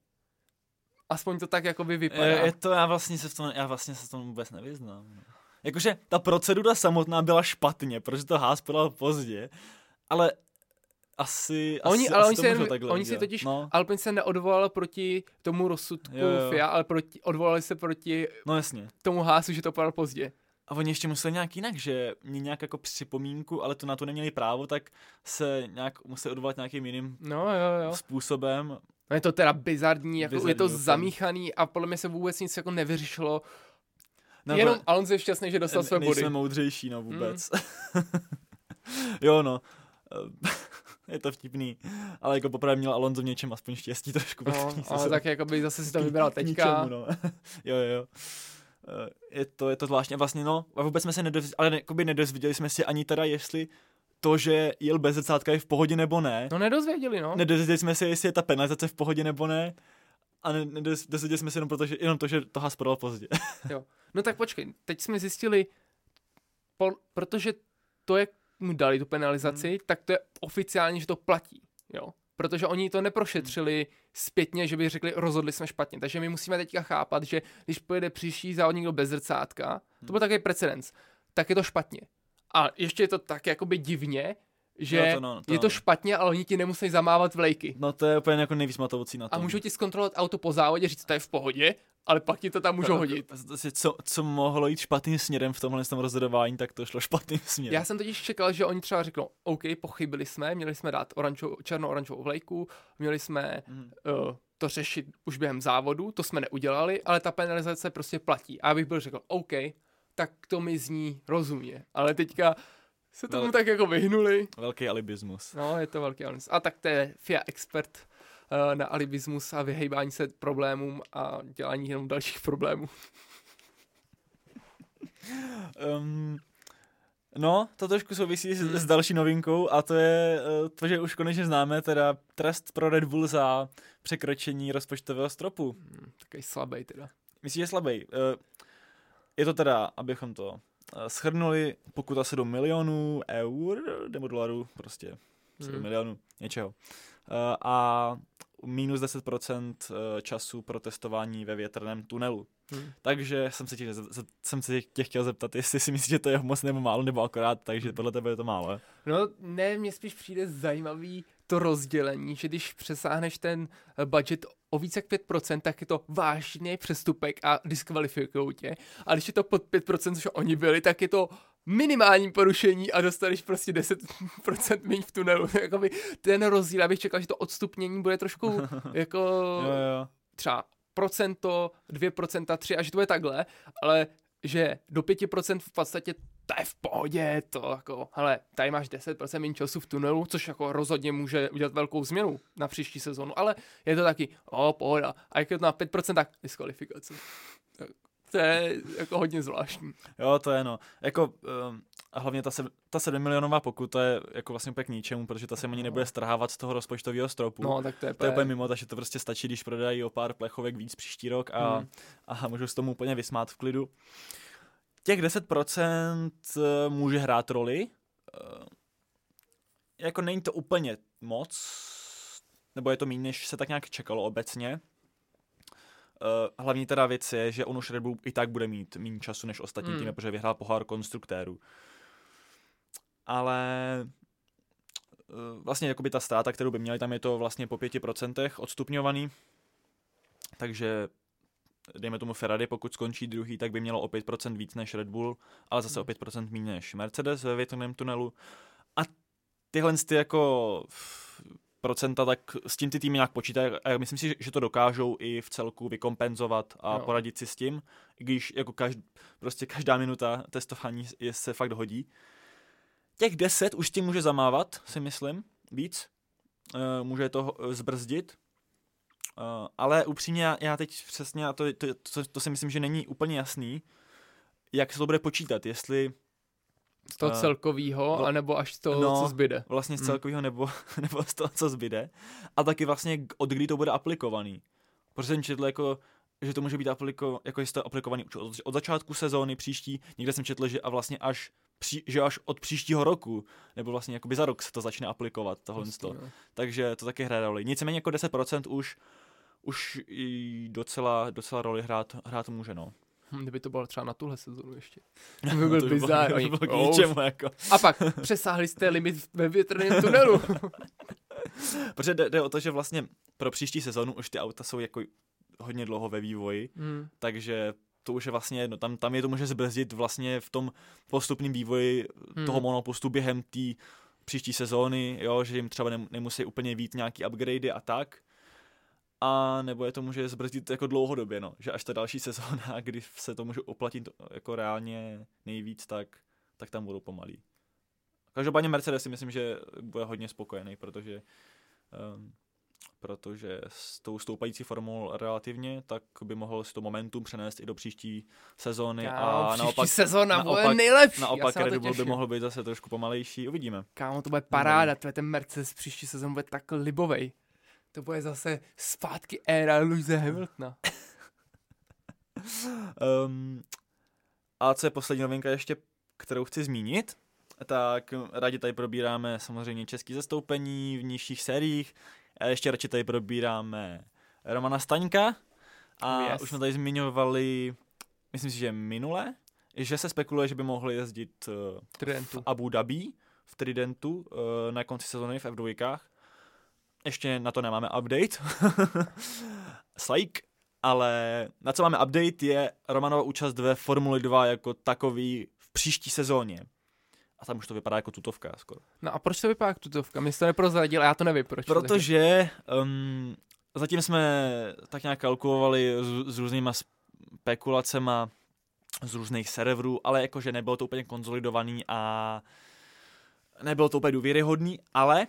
Speaker 2: Aspoň to tak jako by vypadá.
Speaker 1: Je, je to, já vlastně se v tom, já vlastně se v tom vůbec nevyznám. Jakože ta procedura samotná byla špatně, protože to Haas podal pozdě, ale asi,
Speaker 2: oni,
Speaker 1: asi,
Speaker 2: ale
Speaker 1: asi
Speaker 2: oni, se, jen, oni si totiž, no. Alpine se neodvolal proti tomu rozsudku jo, jo. FIA, ale proti, odvolali se proti
Speaker 1: no, jasně.
Speaker 2: tomu hásu, že to podal pozdě.
Speaker 1: A oni ještě museli nějak jinak, že mě nějak jako připomínku, ale to na to neměli právo, tak se nějak museli odvolat nějakým jiným
Speaker 2: no, jo, jo.
Speaker 1: způsobem.
Speaker 2: No je to teda bizarní, jako bizarní je to zamíchaný a podle mě se vůbec nic jako nevyřešilo. No, Jenom Alonso je šťastný, že dostal své body.
Speaker 1: Nejsme moudřejší, no vůbec. Mm. *laughs* jo, no *laughs* je to vtipný. Ale jako poprvé měl Alonso v něčem aspoň štěstí trošku.
Speaker 2: No, ale tak jako by zase si to vybral teďka.
Speaker 1: Ničemu, no. *laughs* jo, jo. Eh, je to, je to zvláštně vlastně, no, a vůbec jsme se nedozvěděli, ale jakoby nedozvěděli jsme si ani teda, jestli to, že jel bez zrcátka je v pohodě nebo ne.
Speaker 2: No nedozvěděli, no.
Speaker 1: Nedozvěděli jsme si, jestli je ta penalizace v pohodě nebo ne. A nedozvěděli jsme si jenom, protože, jenom to, že to has podal pozdě. *laughs*
Speaker 2: jo. No tak počkej, teď jsme zjistili, po, protože to je mu dali tu penalizaci, hmm. tak to je oficiálně, že to platí, jo. Protože oni to neprošetřili zpětně, že by řekli, rozhodli jsme špatně. Takže my musíme teďka chápat, že když pojede příští závodník bez zrcátka, hmm. to byl takový precedens, tak je to špatně. A ještě je to tak jakoby divně, že no to no, to je to no. špatně, ale oni ti nemusí zamávat vlajky.
Speaker 1: No to je úplně jako nejvíc matoucí na
Speaker 2: to. A můžou ti zkontrolovat auto po závodě, říct, to je v pohodě, ale pak ti to tam můžou hodit.
Speaker 1: Co, co mohlo jít špatným směrem v tomhle tom rozhodování, tak to šlo špatným směrem.
Speaker 2: Já jsem totiž čekal, že oni třeba řeknou, OK, pochybili jsme, měli jsme dát oranžo, černo-oranžovou vlajku, měli jsme mm. uh, to řešit už během závodu, to jsme neudělali, ale ta penalizace prostě platí. A abych byl řekl, OK, tak to mi zní rozumně. Ale teďka se tomu Vel... tak jako vyhnuli.
Speaker 1: Velký alibismus.
Speaker 2: No, je to velký alibismus. A tak to je FIA expert uh, na alibismus a vyhejbání se problémům a dělání jenom dalších problémů. *laughs*
Speaker 1: um, No, to trošku souvisí s, s další novinkou a to je uh, to, že už konečně známe teda trest pro Red Bull za překročení rozpočtového stropu. Hmm,
Speaker 2: takový slabý teda.
Speaker 1: Myslím, že je slabý. Uh, je to teda, abychom to schrnuli, pokuta 7 milionů eur nebo dolarů, prostě 7 hmm. milionů něčeho. Uh, a minus 10% času pro testování ve větrném tunelu. Hmm. Takže jsem se, tě, jsem se tě chtěl zeptat, jestli si myslíš, že to je moc nebo málo, nebo akorát, takže podle tebe je to málo.
Speaker 2: No ne, mně spíš přijde zajímavý to rozdělení, že když přesáhneš ten eh, budget o více jak 5%, tak je to vážný přestupek a diskvalifikují tě. A když je to pod 5%, což oni byli, tak je to minimální porušení a dostaneš prostě 10% méně v tunelu. *laughs* Jakoby ten rozdíl, abych čekal, že to odstupnění bude trošku *laughs* jako jo, jo. třeba procento, 2%, 3 a že to je takhle, ale že do 5% v podstatě to je v pohodě, to jako, hele, tady máš 10% méně času v tunelu, což jako rozhodně může udělat velkou změnu na příští sezonu, ale je to taky, o, pohoda, a jak je to na 5%, tak diskvalifikace. To je jako hodně zvláštní.
Speaker 1: Jo, to je no. Jako, um, a hlavně ta, se, ta 7 milionová pokuta je jako vlastně úplně k ničemu, protože ta se ani nebude strhávat z toho rozpočtového stropu.
Speaker 2: No, tak to je,
Speaker 1: to je úplně mimo, takže to prostě stačí, když prodají o pár plechovek víc příští rok a, hmm. a můžu s tomu úplně vysmát v klidu. Těch 10% eh, může hrát roli. Eh, jako není to úplně moc, nebo je to méně, než se tak nějak čekalo obecně. Uh, hlavní teda věc je, že on už Red Bull i tak bude mít méně času než ostatní hmm. týmy, protože vyhrál pohár konstruktérů. Ale vlastně jakoby ta ztráta, kterou by měli, tam je to vlastně po 5% odstupňovaný. Takže dejme tomu Ferrari, pokud skončí druhý, tak by mělo o 5% víc než Red Bull, ale zase o 5% méně než Mercedes ve větrném tunelu. A tyhle ty jako procenta, tak s tím ty týmy nějak počítají a myslím si, že to dokážou i v celku vykompenzovat a jo. poradit si s tím, i když jako každ, prostě každá minuta testování je, se fakt hodí. Těch 10 už tím může zamávat, si myslím, víc. Uh, může to zbrzdit. Uh, ale upřímně já, já teď přesně, a to, to, to, to si myslím, že není úplně jasný, jak se to bude počítat, jestli
Speaker 2: z toho uh, celkového, uh, anebo až z toho, no, co zbyde.
Speaker 1: Vlastně z hmm. celkového nebo, *laughs* nebo z toho, co zbyde. A taky vlastně od kdy to bude aplikovaný. Protože jsem četl jako, že to může být apliko, jako jestli to aplikovaný od, od začátku sezóny příští. Někde jsem četl, že a vlastně až pří, že až od příštího roku, nebo vlastně jakoby za rok se to začne aplikovat, tohle Vlastně, to. Takže to taky hraje roli. Nicméně jako 10% už, už i docela, docela roli hrát, hrát může, no.
Speaker 2: Hm, kdyby to bylo třeba na tuhle sezonu ještě. *laughs* To by byl to bizár.
Speaker 1: By bylo, by bylo ničemu, jako.
Speaker 2: A pak přesáhli jste limit ve větrném tunelu. *laughs*
Speaker 1: Protože jde, jde, o to, že vlastně pro příští sezonu už ty auta jsou jako hodně dlouho ve vývoji, hmm. takže to už je vlastně jedno. Tam, tam je to může zbrzdit vlastně v tom postupném vývoji hmm. toho monopostu během té příští sezóny, jo, že jim třeba nemusí úplně vít nějaký upgradey a tak a nebo je to může zbrzdit jako dlouhodobě, no, že až ta další sezóna, *laughs* kdy se to může oplatit jako reálně nejvíc, tak, tak tam budou pomalí. Každopádně Mercedes si myslím, že bude hodně spokojený, protože um, protože s tou stoupající formou relativně, tak by mohl si to momentum přenést i do příští sezóny.
Speaker 2: Kámo, a příští naopak, sezóna naopak, bude nejlepší.
Speaker 1: Naopak Red Bull by mohl být zase trošku pomalejší, uvidíme.
Speaker 2: Kámo, to bude paráda, to je ten Mercedes příští sezónu bude tak libovej. To bude zase zpátky éra Louise Hamiltona.
Speaker 1: um, *laughs* a co je poslední novinka ještě, kterou chci zmínit, tak rádi tady probíráme samozřejmě český zastoupení v nižších sériích a ještě radši tady probíráme Romana Staňka a yes. už jsme tady zmiňovali, myslím si, že minule, že se spekuluje, že by mohli jezdit uh, v Abu Dhabi, v Tridentu uh, na konci sezóny v F2 ještě na to nemáme update. *laughs* Psych. Ale na co máme update je Romanova účast ve Formuli 2 jako takový v příští sezóně. A tam už to vypadá jako tutovka skoro.
Speaker 2: No a proč to vypadá jako tutovka? Mě to neprozradil a já to nevím proč.
Speaker 1: Protože um, zatím jsme tak nějak kalkulovali s, s různýma spekulacema z různých serverů, ale jakože nebylo to úplně konzolidovaný a nebylo to úplně důvěryhodný, ale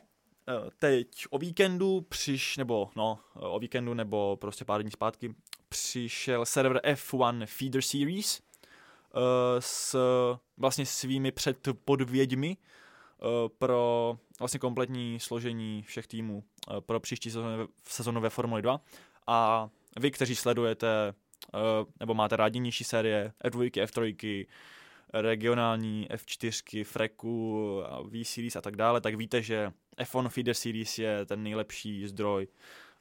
Speaker 1: teď o víkendu přiš, nebo no, o víkendu nebo prostě pár dní zpátky přišel server F1 Feeder Series, s vlastně svými předpodvěďmi uh, pro vlastně kompletní složení všech týmů pro příští sezónu, sezónu ve Formuli 2 a vy, kteří sledujete nebo máte rádi nižší série F2, F3, regionální F4, Freku, V-Series a tak dále, tak víte, že F1 Feeder Series je ten nejlepší zdroj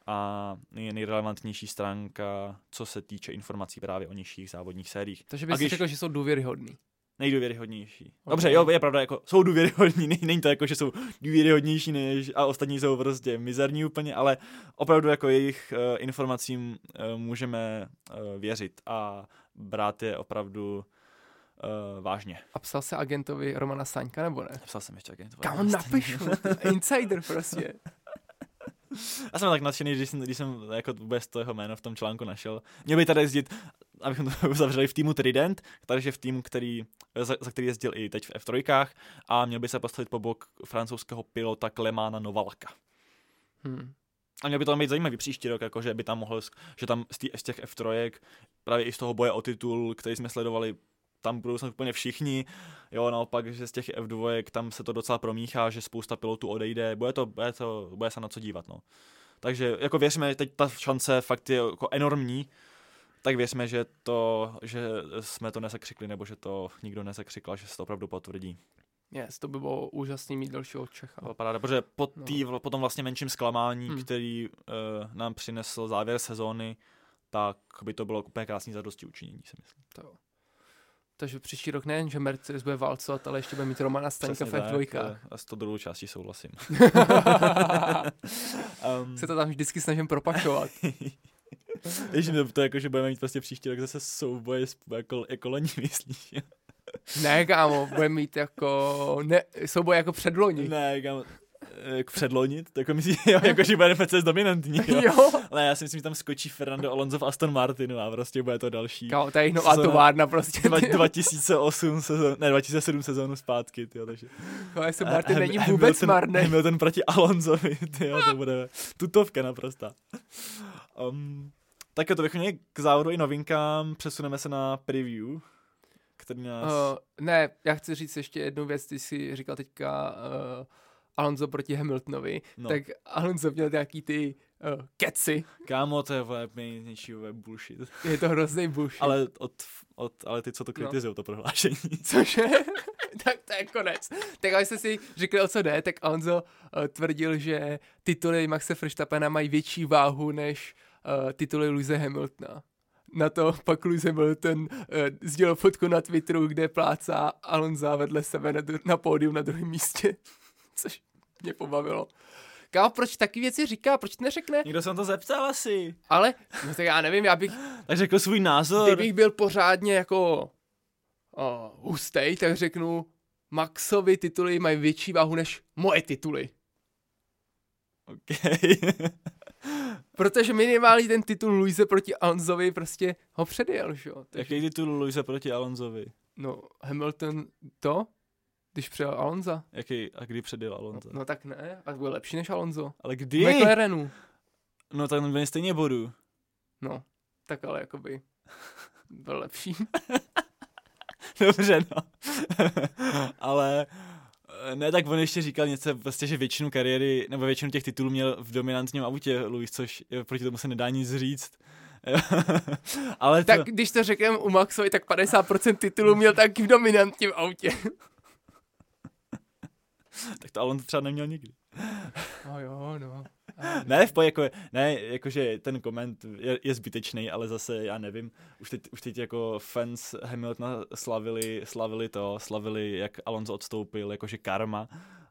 Speaker 1: a je nejrelevantnější stránka, co se týče informací právě o nižších závodních sériích.
Speaker 2: Takže bys když... řekl, že jsou důvěryhodný.
Speaker 1: Nejdůvěryhodnější. Okay. Dobře, jo, je pravda, jako jsou důvěryhodní, *laughs* není to jako, že jsou důvěryhodnější než a ostatní jsou prostě mizerní úplně, ale opravdu jako jejich uh, informacím uh, můžeme uh, věřit a brát je opravdu uh, vážně.
Speaker 2: A psal se agentovi Romana Staňka, nebo ne?
Speaker 1: Psal jsem ještě agentovi.
Speaker 2: Kam napišu? *laughs* Insider prostě.
Speaker 1: Já jsem tak nadšený, když jsem, když jsem jako vůbec to jeho jméno v tom článku našel. Měl by tady jezdit, abychom to *laughs* uzavřeli v týmu Trident, takže v týmu, který, za, za který jezdil i teď v F3 a měl by se postavit po bok francouzského pilota Klemána Novalka. Hmm. A měl by to tam být zajímavý příští rok, jako že by tam mohl, že tam z, tý, z těch F3 právě i z toho boje o titul, který jsme sledovali tam budou snad úplně všichni, jo, naopak, že z těch F2 tam se to docela promíchá, že spousta pilotů odejde, bude to, bude to, bude se na co dívat, no. Takže jako věříme, teď ta šance fakt je jako enormní, tak věříme, že to, že jsme to nesekřikli, nebo že to nikdo nesekřikl, že se to opravdu potvrdí.
Speaker 2: Yes, to by bylo úžasný mít dalšího Čecha.
Speaker 1: Bylo paráda, protože po, tý, no. po tom vlastně menším zklamání, hmm. který uh, nám přinesl závěr sezóny, tak by to bylo úplně krásný zadosti učinění, si myslím. To jo.
Speaker 2: Takže příští rok nejen, že Mercedes bude válcovat, ale ještě bude mít Romana Staňka v F2.
Speaker 1: A s to druhou částí souhlasím. *laughs*
Speaker 2: um, Se to tam vždycky snažím propašovat. *laughs*
Speaker 1: Ježi, to je jako, že budeme mít prostě příští rok zase souboje jako, jako loni, *laughs* myslíš?
Speaker 2: ne, kámo, budeme mít jako, ne, souboje jako předloni.
Speaker 1: Ne, kámo, jako předlonit, tak myslí, *laughs* jo, jako, že bude Mercedes dominantní, jo. jo. Ale já si myslím, že tam skočí Fernando Alonso v Aston Martinu a prostě bude to další.
Speaker 2: Kámo, to je nová továrna prostě.
Speaker 1: 2008 sezon, ne, 2007 sezónu zpátky, tyjo, takže.
Speaker 2: No, Aston Martin není vůbec marný.
Speaker 1: Hamilton proti Alonsovi, tyjo, to bude tutovka naprosto. Um, tak to bychom měli k závodu i novinkám, přesuneme se na preview který nás... Uh,
Speaker 2: ne, já chci říct ještě jednu věc, ty jsi říkal teďka uh, Alonso proti Hamiltonovi, no. tak Alonso měl nějaký ty uh, keci.
Speaker 1: Kámo, to je největší bullshit.
Speaker 2: Je to hrozný bullshit.
Speaker 1: ale, od, od, ale ty, co to kritizují, no. to prohlášení. *laughs*
Speaker 2: Cože? *laughs* tak to je konec. Tak když jste si řekli, o co jde, tak Alonso uh, tvrdil, že tituly Maxe Verstappena mají větší váhu než uh, tituly Luise Hamiltona na to pak Lewis Hamilton uh, sdělil fotku na Twitteru, kde plácá Alonso vedle sebe na, na pódium na druhém místě *laughs* což mě pobavilo. Kámo, proč taky věci říká, proč neřekne?
Speaker 1: Někdo se to zeptal asi.
Speaker 2: Ale, no tak já nevím, já bych... *laughs*
Speaker 1: tak řekl svůj názor.
Speaker 2: Kdybych byl pořádně jako uh, hustej, tak řeknu, Maxovi tituly mají větší váhu než moje tituly.
Speaker 1: OK. *laughs*
Speaker 2: Protože minimálně ten titul Luise proti Alonsovi prostě ho předjel, že jo?
Speaker 1: Takže... Jaký titul Luise proti Alonsovi?
Speaker 2: No, Hamilton to? Když přijel Alonso.
Speaker 1: Jaký, a kdy předjel Alonso?
Speaker 2: No, no tak ne, a byl lepší než Alonso.
Speaker 1: Ale kdy?
Speaker 2: V McLarenu.
Speaker 1: No tak byl stejně bodu.
Speaker 2: No, tak ale jakoby byl lepší. *laughs*
Speaker 1: Dobře, no. *laughs* ale ne, tak on ještě říkal něco, prostě, že většinu kariéry, nebo většinu těch titulů měl v dominantním autě Luis, což proti tomu se nedá nic říct. *laughs* ale
Speaker 2: to... Tak když to řekneme u Maxovi, tak 50% titulů měl taky v dominantním autě. *laughs*
Speaker 1: tak to Alonso třeba neměl nikdy.
Speaker 2: No jo, no. *laughs*
Speaker 1: ne, v poje, jako, ne, jakože ten koment je, je zbytečný, ale zase já nevím, už teď, už teď jako fans Hamiltona slavili, slavili to, slavili, jak Alonso odstoupil, jakože karma,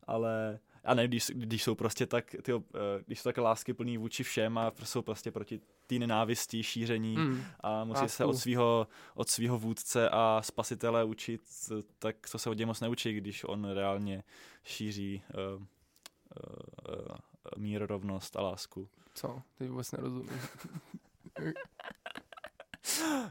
Speaker 1: ale a ne, když, když jsou prostě tak, tyjo, eh, když jsou tak lásky plný vůči všem a jsou prostě proti té nenávisti, šíření mm, a musí lásku. se od svého od svého vůdce a spasitele učit, tak to se od moc neučí, když on reálně šíří uh, uh, uh, mír, rovnost a lásku.
Speaker 2: Co? Teď vůbec nerozumím. *laughs*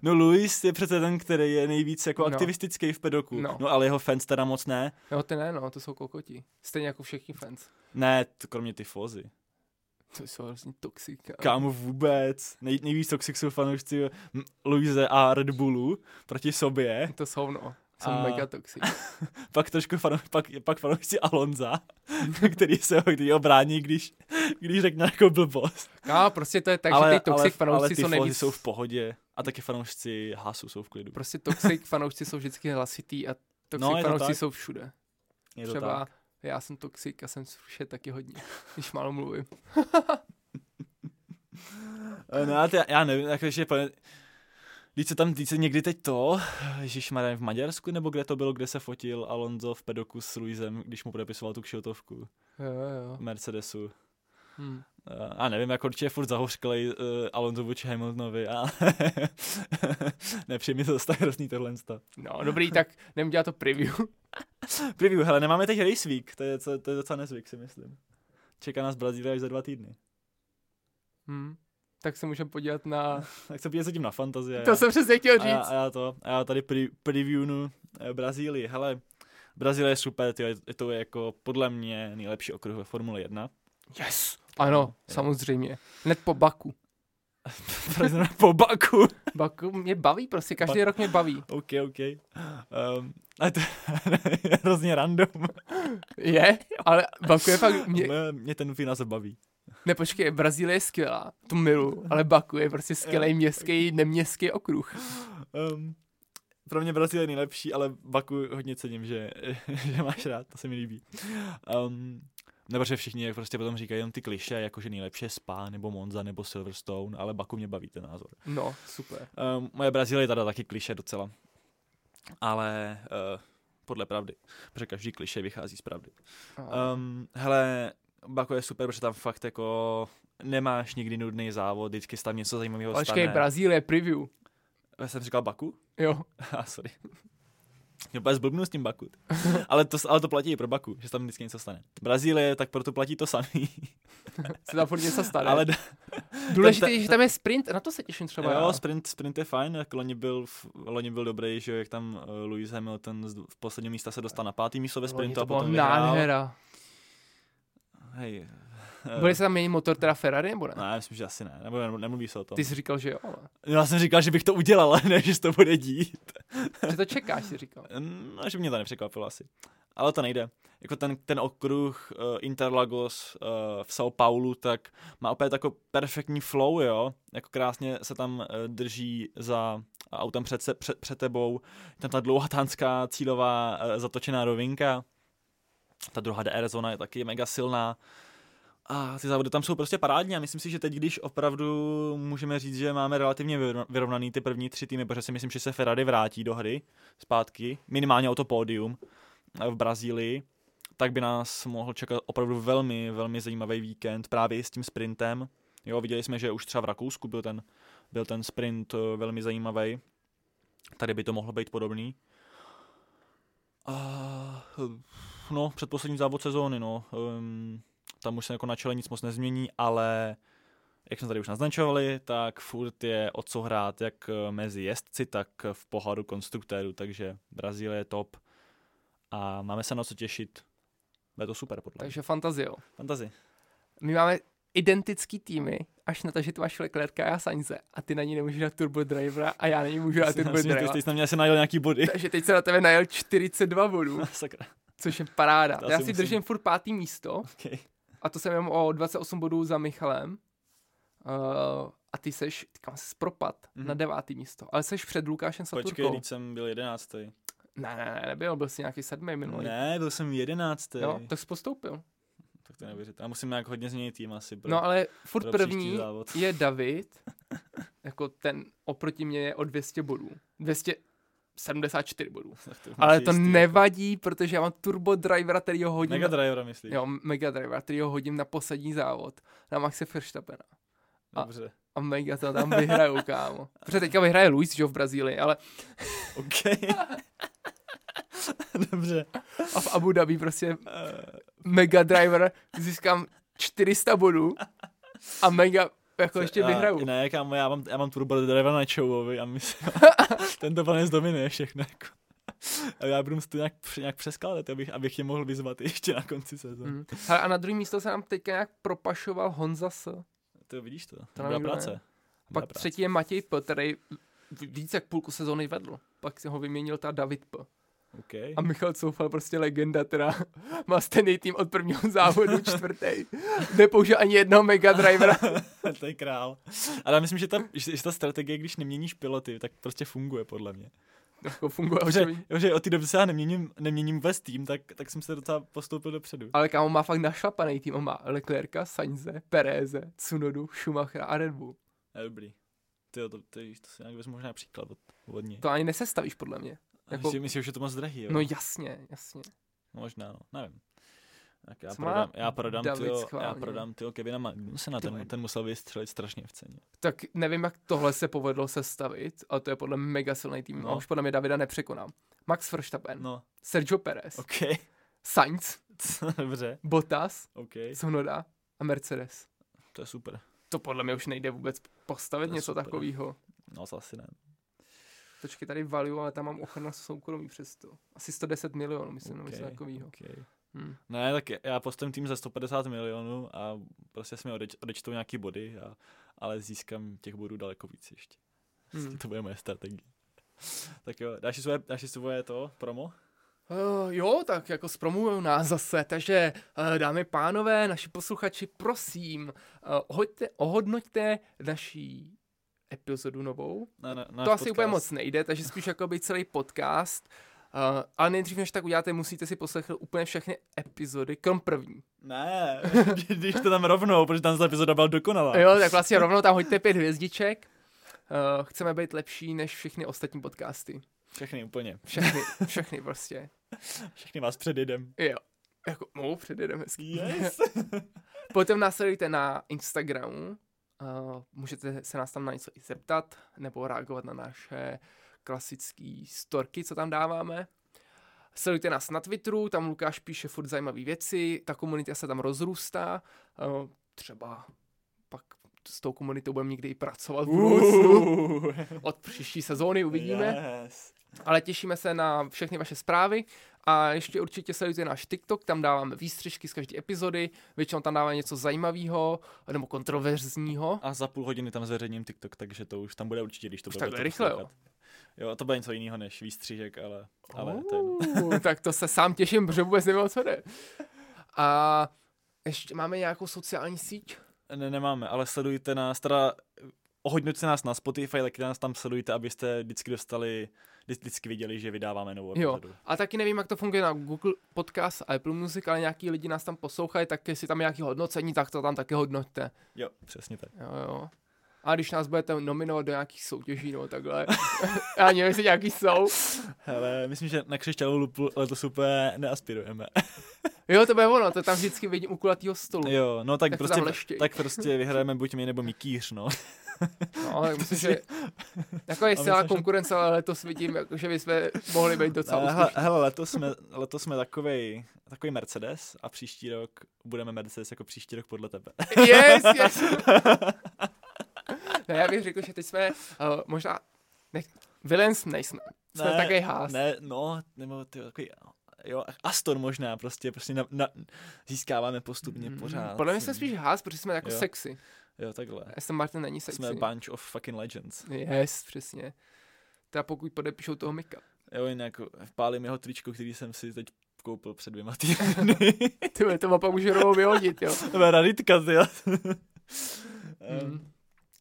Speaker 1: No Luis je přece ten, který je nejvíc jako no. aktivistický v pedoku. No. no ale jeho fans teda moc ne.
Speaker 2: No ty ne, no, to jsou kokoti. Stejně jako všichni fans.
Speaker 1: Ne, to kromě ty fozy.
Speaker 2: To jsou hrozně toxika.
Speaker 1: Kámo vůbec. Nej, nejvíc toxik jsou fanoušci Luise a Red Bullu proti sobě.
Speaker 2: To jsou no. Jsou a... mega toxic. *laughs*
Speaker 1: pak trošku fano, pak, pak fanoušci Alonza, *laughs* který se který obrání, když, když řekne jako blbost.
Speaker 2: No, prostě to je tak, ale, že ty toxic fanoušci ale
Speaker 1: ty
Speaker 2: jsou nejvíc...
Speaker 1: jsou v pohodě a taky fanoušci Hasu jsou v klidu.
Speaker 2: Prostě toxic *laughs* fanoušci jsou vždycky hlasitý a toxic no, fanoušci jsou všude.
Speaker 1: Je to Třeba tak.
Speaker 2: já jsem toxic a jsem všude taky hodně, když málo mluvím.
Speaker 1: no, já, já nevím, jakože Víš, co tam, víc se někdy teď to, Ježíš v Maďarsku, nebo kde to bylo, kde se fotil Alonso v pedoku s Luisem, když mu podepisoval tu kšiltovku.
Speaker 2: Jo, jo.
Speaker 1: Mercedesu.
Speaker 2: Hmm.
Speaker 1: A nevím, jako určitě je furt zahořklej uh, Alonso vůči Hamiltonovi a *laughs* nepřijmi to tak hrozný tohle.
Speaker 2: No, dobrý, tak jdem dělat to preview. *laughs*
Speaker 1: preview, hele, nemáme teď Race Week, to je, to, to je docela nezvyk, si myslím. Čeká nás Brazílie až za dva týdny.
Speaker 2: Hmm tak se můžeme podívat na... *laughs*
Speaker 1: tak se podívat tím na fantazie.
Speaker 2: To já, jsem přesně chtěl říct. A já,
Speaker 1: a já to, a já tady pre, previewnu eh, Brazílii. Hele, Brazílie je super, tyjo, je to jako podle mě nejlepší okruh ve Formule 1.
Speaker 2: Yes! Ano, no, samozřejmě. Hned po Baku. *laughs*
Speaker 1: po Baku. *laughs*
Speaker 2: Baku mě baví, prostě každý ba- rok mě baví.
Speaker 1: OK, OK. Um, a to je hrozně random.
Speaker 2: je, ale Baku je fakt...
Speaker 1: Mě, mě ten název baví.
Speaker 2: Ne, počkej, Brazílie je skvělá, to milu, ale Baku je prostě skvělý městský, neměstský okruh.
Speaker 1: Um, pro mě Brazílie je nejlepší, ale Baku hodně cením, že, *laughs* že máš rád, to se mi líbí. Um, nebo že všichni prostě potom říkají jenom ty kliše, jako že nejlepší je Spa, nebo Monza, nebo Silverstone, ale Baku mě baví ten názor.
Speaker 2: No, super.
Speaker 1: Um, moje Brazílie je teda taky kliše docela. Ale uh, podle pravdy, protože každý kliše vychází z pravdy. Um, hele, Baku je super, protože tam fakt jako nemáš nikdy nudný závod, vždycky tam něco zajímavého stane. Počkej,
Speaker 2: Brazílie, preview.
Speaker 1: Já jsem říkal Baku?
Speaker 2: Jo. *laughs*
Speaker 1: ah, sorry. Mě úplně zblbnu s tím Baku. *laughs* ale, to, ale to platí i pro Baku, že tam vždycky něco stane. Brazílie, tak proto platí to samý. *laughs*
Speaker 2: Se tam furt něco stane. Ale Důležité je, že tam je sprint, na to se těším třeba.
Speaker 1: Jo, sprint, sprint je fajn, jak loni byl, loni byl dobrý, že jak tam uh, Lewis Hamilton v posledním místa se dostal na pátý místo ve sprintu a potom
Speaker 2: nádhera
Speaker 1: hej.
Speaker 2: Bude se tam měnit motor teda Ferrari, nebo ne?
Speaker 1: Ne, myslím, že asi ne, nebo nemluví se o tom.
Speaker 2: Ty jsi říkal, že jo, ale...
Speaker 1: Já jsem říkal, že bych to udělal, ale ne, že to bude dít.
Speaker 2: že to čekáš, si říkal. *laughs*
Speaker 1: No, že mě to nepřekvapilo asi. Ale to nejde. Jako ten, ten okruh uh, Interlagos uh, v São Paulo, tak má opět jako perfektní flow, jo. Jako krásně se tam uh, drží za autem před, se, před, před tebou. Tam ta dlouhatánská cílová uh, zatočená rovinka ta druhá DR zóna je taky mega silná. A ty závody tam jsou prostě parádní a myslím si, že teď, když opravdu můžeme říct, že máme relativně vyrovnaný ty první tři týmy, protože si myslím, že se Ferrari vrátí do hry zpátky, minimálně o to pódium v Brazílii, tak by nás mohl čekat opravdu velmi, velmi zajímavý víkend právě s tím sprintem. Jo, viděli jsme, že už třeba v Rakousku byl ten, byl ten sprint eh, velmi zajímavý. Tady by to mohlo být podobný. A no, předposlední závod sezóny, no. Um, tam už se jako na čele nic moc nezmění, ale jak jsme tady už naznačovali, tak furt je o co hrát jak eh, mezi jezdci, tak v poháru konstruktérů, takže Brazílie je top a máme se na co těšit. Bude to super, podle
Speaker 2: Takže fantazie.
Speaker 1: Fantazie.
Speaker 2: My máme identický týmy, až na to, že ty máš Leclerca a Sainze a ty na ní nemůžeš dát turbo drivera a já na ní můžu dát turbo drivera.
Speaker 1: Ty jsi na mě asi najel nějaký body.
Speaker 2: Takže teď se na tebe najel 42 bodů. *laughs*
Speaker 1: Sakra.
Speaker 2: Což je paráda. já si musím... držím furt pátý místo.
Speaker 1: Okay.
Speaker 2: A to jsem jenom o 28 bodů za Michalem. Uh, a ty seš, ty kam jsi propad mm-hmm. na devátý místo. Ale seš před Lukášem Saturkou.
Speaker 1: Počkej, když jsem byl jedenáctý.
Speaker 2: Ne, ne, ne, nebyl, byl jsi nějaký sedmý minulý.
Speaker 1: Ne, byl jsem jedenáctý.
Speaker 2: Jo, tak jsi postoupil.
Speaker 1: Tak to nevěřit. A musím nějak hodně změnit tým asi.
Speaker 2: Pro, no ale furt první je *laughs* David, jako ten oproti mě je o 200 bodů. 200, 74 bodů. *laughs* Ale to jistý, jako- nevadí, jako. protože já mám turbo drivera, který ho hodím...
Speaker 1: Mega drivera, myslíš?
Speaker 2: Jo, mega drivera, který ho hodím na poslední závod. Na Maxe Verstappena.
Speaker 1: A, Dobře.
Speaker 2: A mega to tam vyhrajou, *laughs* kámo. Protože teďka vyhraje Luis, že v Brazílii, ale...
Speaker 1: OK. *laughs* Dobře.
Speaker 2: A v Abu Dhabi prostě mega driver získám 400 bodů a mega jako ještě vyhraju.
Speaker 1: Ne, kámo, já mám, já mám turbo driver na Chowovi a myslím, *laughs* ten to plně zdominuje všechno. Jako. a já budu to nějak, nějak přeskládat, abych, abych je mohl vyzvat ještě na konci sezóny. Mm.
Speaker 2: a na druhý místo se nám teďka nějak propašoval Honza S.
Speaker 1: To vidíš to, to byla práce. Ne.
Speaker 2: Pak práce. třetí je Matěj P, který víc jak půlku sezóny vedl. Pak se ho vyměnil ta David P.
Speaker 1: Okay.
Speaker 2: A Michal Coufal prostě legenda, teda *laughs* má stejný tým od prvního závodu, *laughs* čtvrtý. Nepoužil ani jednoho Mega Drivera. *laughs*
Speaker 1: to je král. Ale myslím, že ta, že ta strategie, když neměníš piloty, tak prostě funguje podle mě.
Speaker 2: Jako funguje,
Speaker 1: že, že od té doby se já neměním, neměním vůbec tým, tak, tak jsem se docela postoupil dopředu.
Speaker 2: Ale kámo má fakt našlapaný tým, on má Leclerca, Sainze, Pereze, Tsunodu, Schumachera a Red Bull.
Speaker 1: Dobrý. Ty to, to, to si nějak vezmu možná příklad od, od něj.
Speaker 2: To ani nesestavíš podle mě.
Speaker 1: Jako... Myslíš, myslíš, že je to moc drahý, jo?
Speaker 2: No jasně, jasně.
Speaker 1: Možná, no, nevím. Tak já prodám, já prodám, tyjo, já prodám tyjo Kevina Magnuse na ten, ten musel vystřelit strašně v ceně.
Speaker 2: Tak nevím, jak tohle se povedlo sestavit, ale to je podle mě mega silný tým. No. A už podle mě Davida nepřekonám. Max Verstappen,
Speaker 1: no.
Speaker 2: Sergio Perez,
Speaker 1: okay.
Speaker 2: Sainz, *laughs*
Speaker 1: Dobře.
Speaker 2: Bottas,
Speaker 1: okay.
Speaker 2: Sonoda a Mercedes.
Speaker 1: To je super.
Speaker 2: To podle mě už nejde vůbec postavit něco takového.
Speaker 1: No, to asi ne.
Speaker 2: Počkej, tady value, ale tam mám ochrana soukromí přesto. Asi 110 milionů, myslím, okay, něco takového.
Speaker 1: Okay. Hmm. Ne, tak já postavím tým za 150 milionů a prostě si mi odeč, odečtou nějaký body, a, ale získám těch bodů daleko víc ještě. Hmm. *laughs* To bude moje strategie. tak jo, dáš si svoje, dáš si svoje to, promo?
Speaker 2: Uh, jo, tak jako zpromuju nás zase, takže uh, dámy pánové, naši posluchači, prosím, uh, ohoďte, ohodnoťte naší epizodu novou.
Speaker 1: Na, na, to
Speaker 2: podcast. asi úplně moc nejde, takže spíš jako by celý podcast. Uh, ale nejdřív, než tak uděláte, musíte si poslechnout úplně všechny epizody, krom první.
Speaker 1: Ne, *laughs* když to tam rovnou, protože tam ta epizoda byla dokonalá.
Speaker 2: Jo, tak vlastně rovnou tam hoďte pět hvězdiček. Uh, chceme být lepší než všechny ostatní podcasty.
Speaker 1: Všechny úplně.
Speaker 2: Všechny, všechny prostě.
Speaker 1: Všechny vás předjedem.
Speaker 2: Jo. Jako, no, předjedem hezky.
Speaker 1: Yes. *laughs*
Speaker 2: Potom následujte na Instagramu, Uh, můžete se nás tam na něco i zeptat, nebo reagovat na naše klasické storky, co tam dáváme. Sledujte nás na Twitteru, tam Lukáš píše furt zajímavé věci, ta komunita se tam rozrůstá, uh, třeba pak s tou komunitou budeme někdy i pracovat uh. Od příští sezóny uvidíme.
Speaker 1: Yes.
Speaker 2: Ale těšíme se na všechny vaše zprávy a ještě určitě sledujte náš TikTok, tam dáváme výstřižky z každé epizody, většinou tam dáváme něco zajímavého nebo kontroverzního.
Speaker 1: A za půl hodiny tam zveřejním TikTok, takže to už tam bude určitě, když to
Speaker 2: už bude. rychle, jo.
Speaker 1: Jo, to bude něco jiného než výstřižek, ale, ale
Speaker 2: uh, to je Tak to se sám těším, protože vůbec nevím, co jde. A ještě máme nějakou sociální síť?
Speaker 1: Ne, nemáme, ale sledujte nás, teda ohodnoťte nás na Spotify, tak nás tam sledujte, abyste vždycky dostali vždycky viděli, že vydáváme novou epizodu.
Speaker 2: Jo. A taky nevím, jak to funguje na Google Podcast a Apple Music, ale nějaký lidi nás tam poslouchají, tak jestli tam je nějaký hodnocení, tak to tam taky hodnoťte.
Speaker 1: Jo, přesně tak.
Speaker 2: Jo, jo. A když nás budete nominovat do nějakých soutěží nebo takhle, *laughs* já nevím, jestli nějaký jsou.
Speaker 1: Hele, myslím, že na křišťálovou lupu letos úplně neaspirujeme.
Speaker 2: jo, to bude ono, to tam vždycky vidím u kulatého stolu.
Speaker 1: Jo, no tak, tak prostě, tak prostě vyhrajeme buď my nebo Mikýř, no. *laughs*
Speaker 2: No, ale *laughs* myslím, že jako je celá konkurence, ale letos vidím, jako, že bychom mohli být docela
Speaker 1: úspěšní. Hele, letos jsme, letos jsme takový takový Mercedes a příští rok budeme Mercedes jako příští rok podle tebe.
Speaker 2: Yes, yes. *laughs* ne, já bych řekl, že teď jsme uh, možná, ne, Villains nejsme. Jsme ne, takový ház.
Speaker 1: Ne, no, nebo ty takový, jo, Aston možná, prostě, prostě na, na, získáváme postupně mm, pořád.
Speaker 2: Podle mě jsme spíš ház, protože jsme jako jo. sexy.
Speaker 1: Jo, takhle.
Speaker 2: Aston Martin není sexy.
Speaker 1: Jsme bunch of fucking legends.
Speaker 2: Yes, přesně. Teda pokud podepíšou toho Mika.
Speaker 1: Jo, jinak vpálím jeho tričko, který jsem si teď koupil před dvěma *laughs* týdny.
Speaker 2: ty to mapa může rovnou vyhodit, jo.
Speaker 1: To je raditka, ty hmm.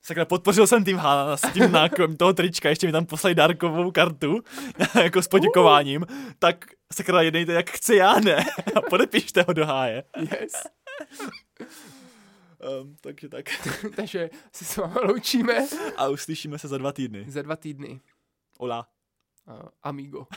Speaker 1: Sakra, podpořil jsem tým Hána s tím nákupem toho trička, ještě mi tam poslali dárkovou kartu, *laughs* jako s poděkováním, uh. tak sakra jedejte jak chce já, ne? *laughs* A podepište ho do háje.
Speaker 2: Yes.
Speaker 1: Um, takže tak. *laughs*
Speaker 2: takže si s vámi loučíme.
Speaker 1: A uslyšíme se za dva týdny.
Speaker 2: Za dva týdny.
Speaker 1: Hola.
Speaker 2: Uh, amigo.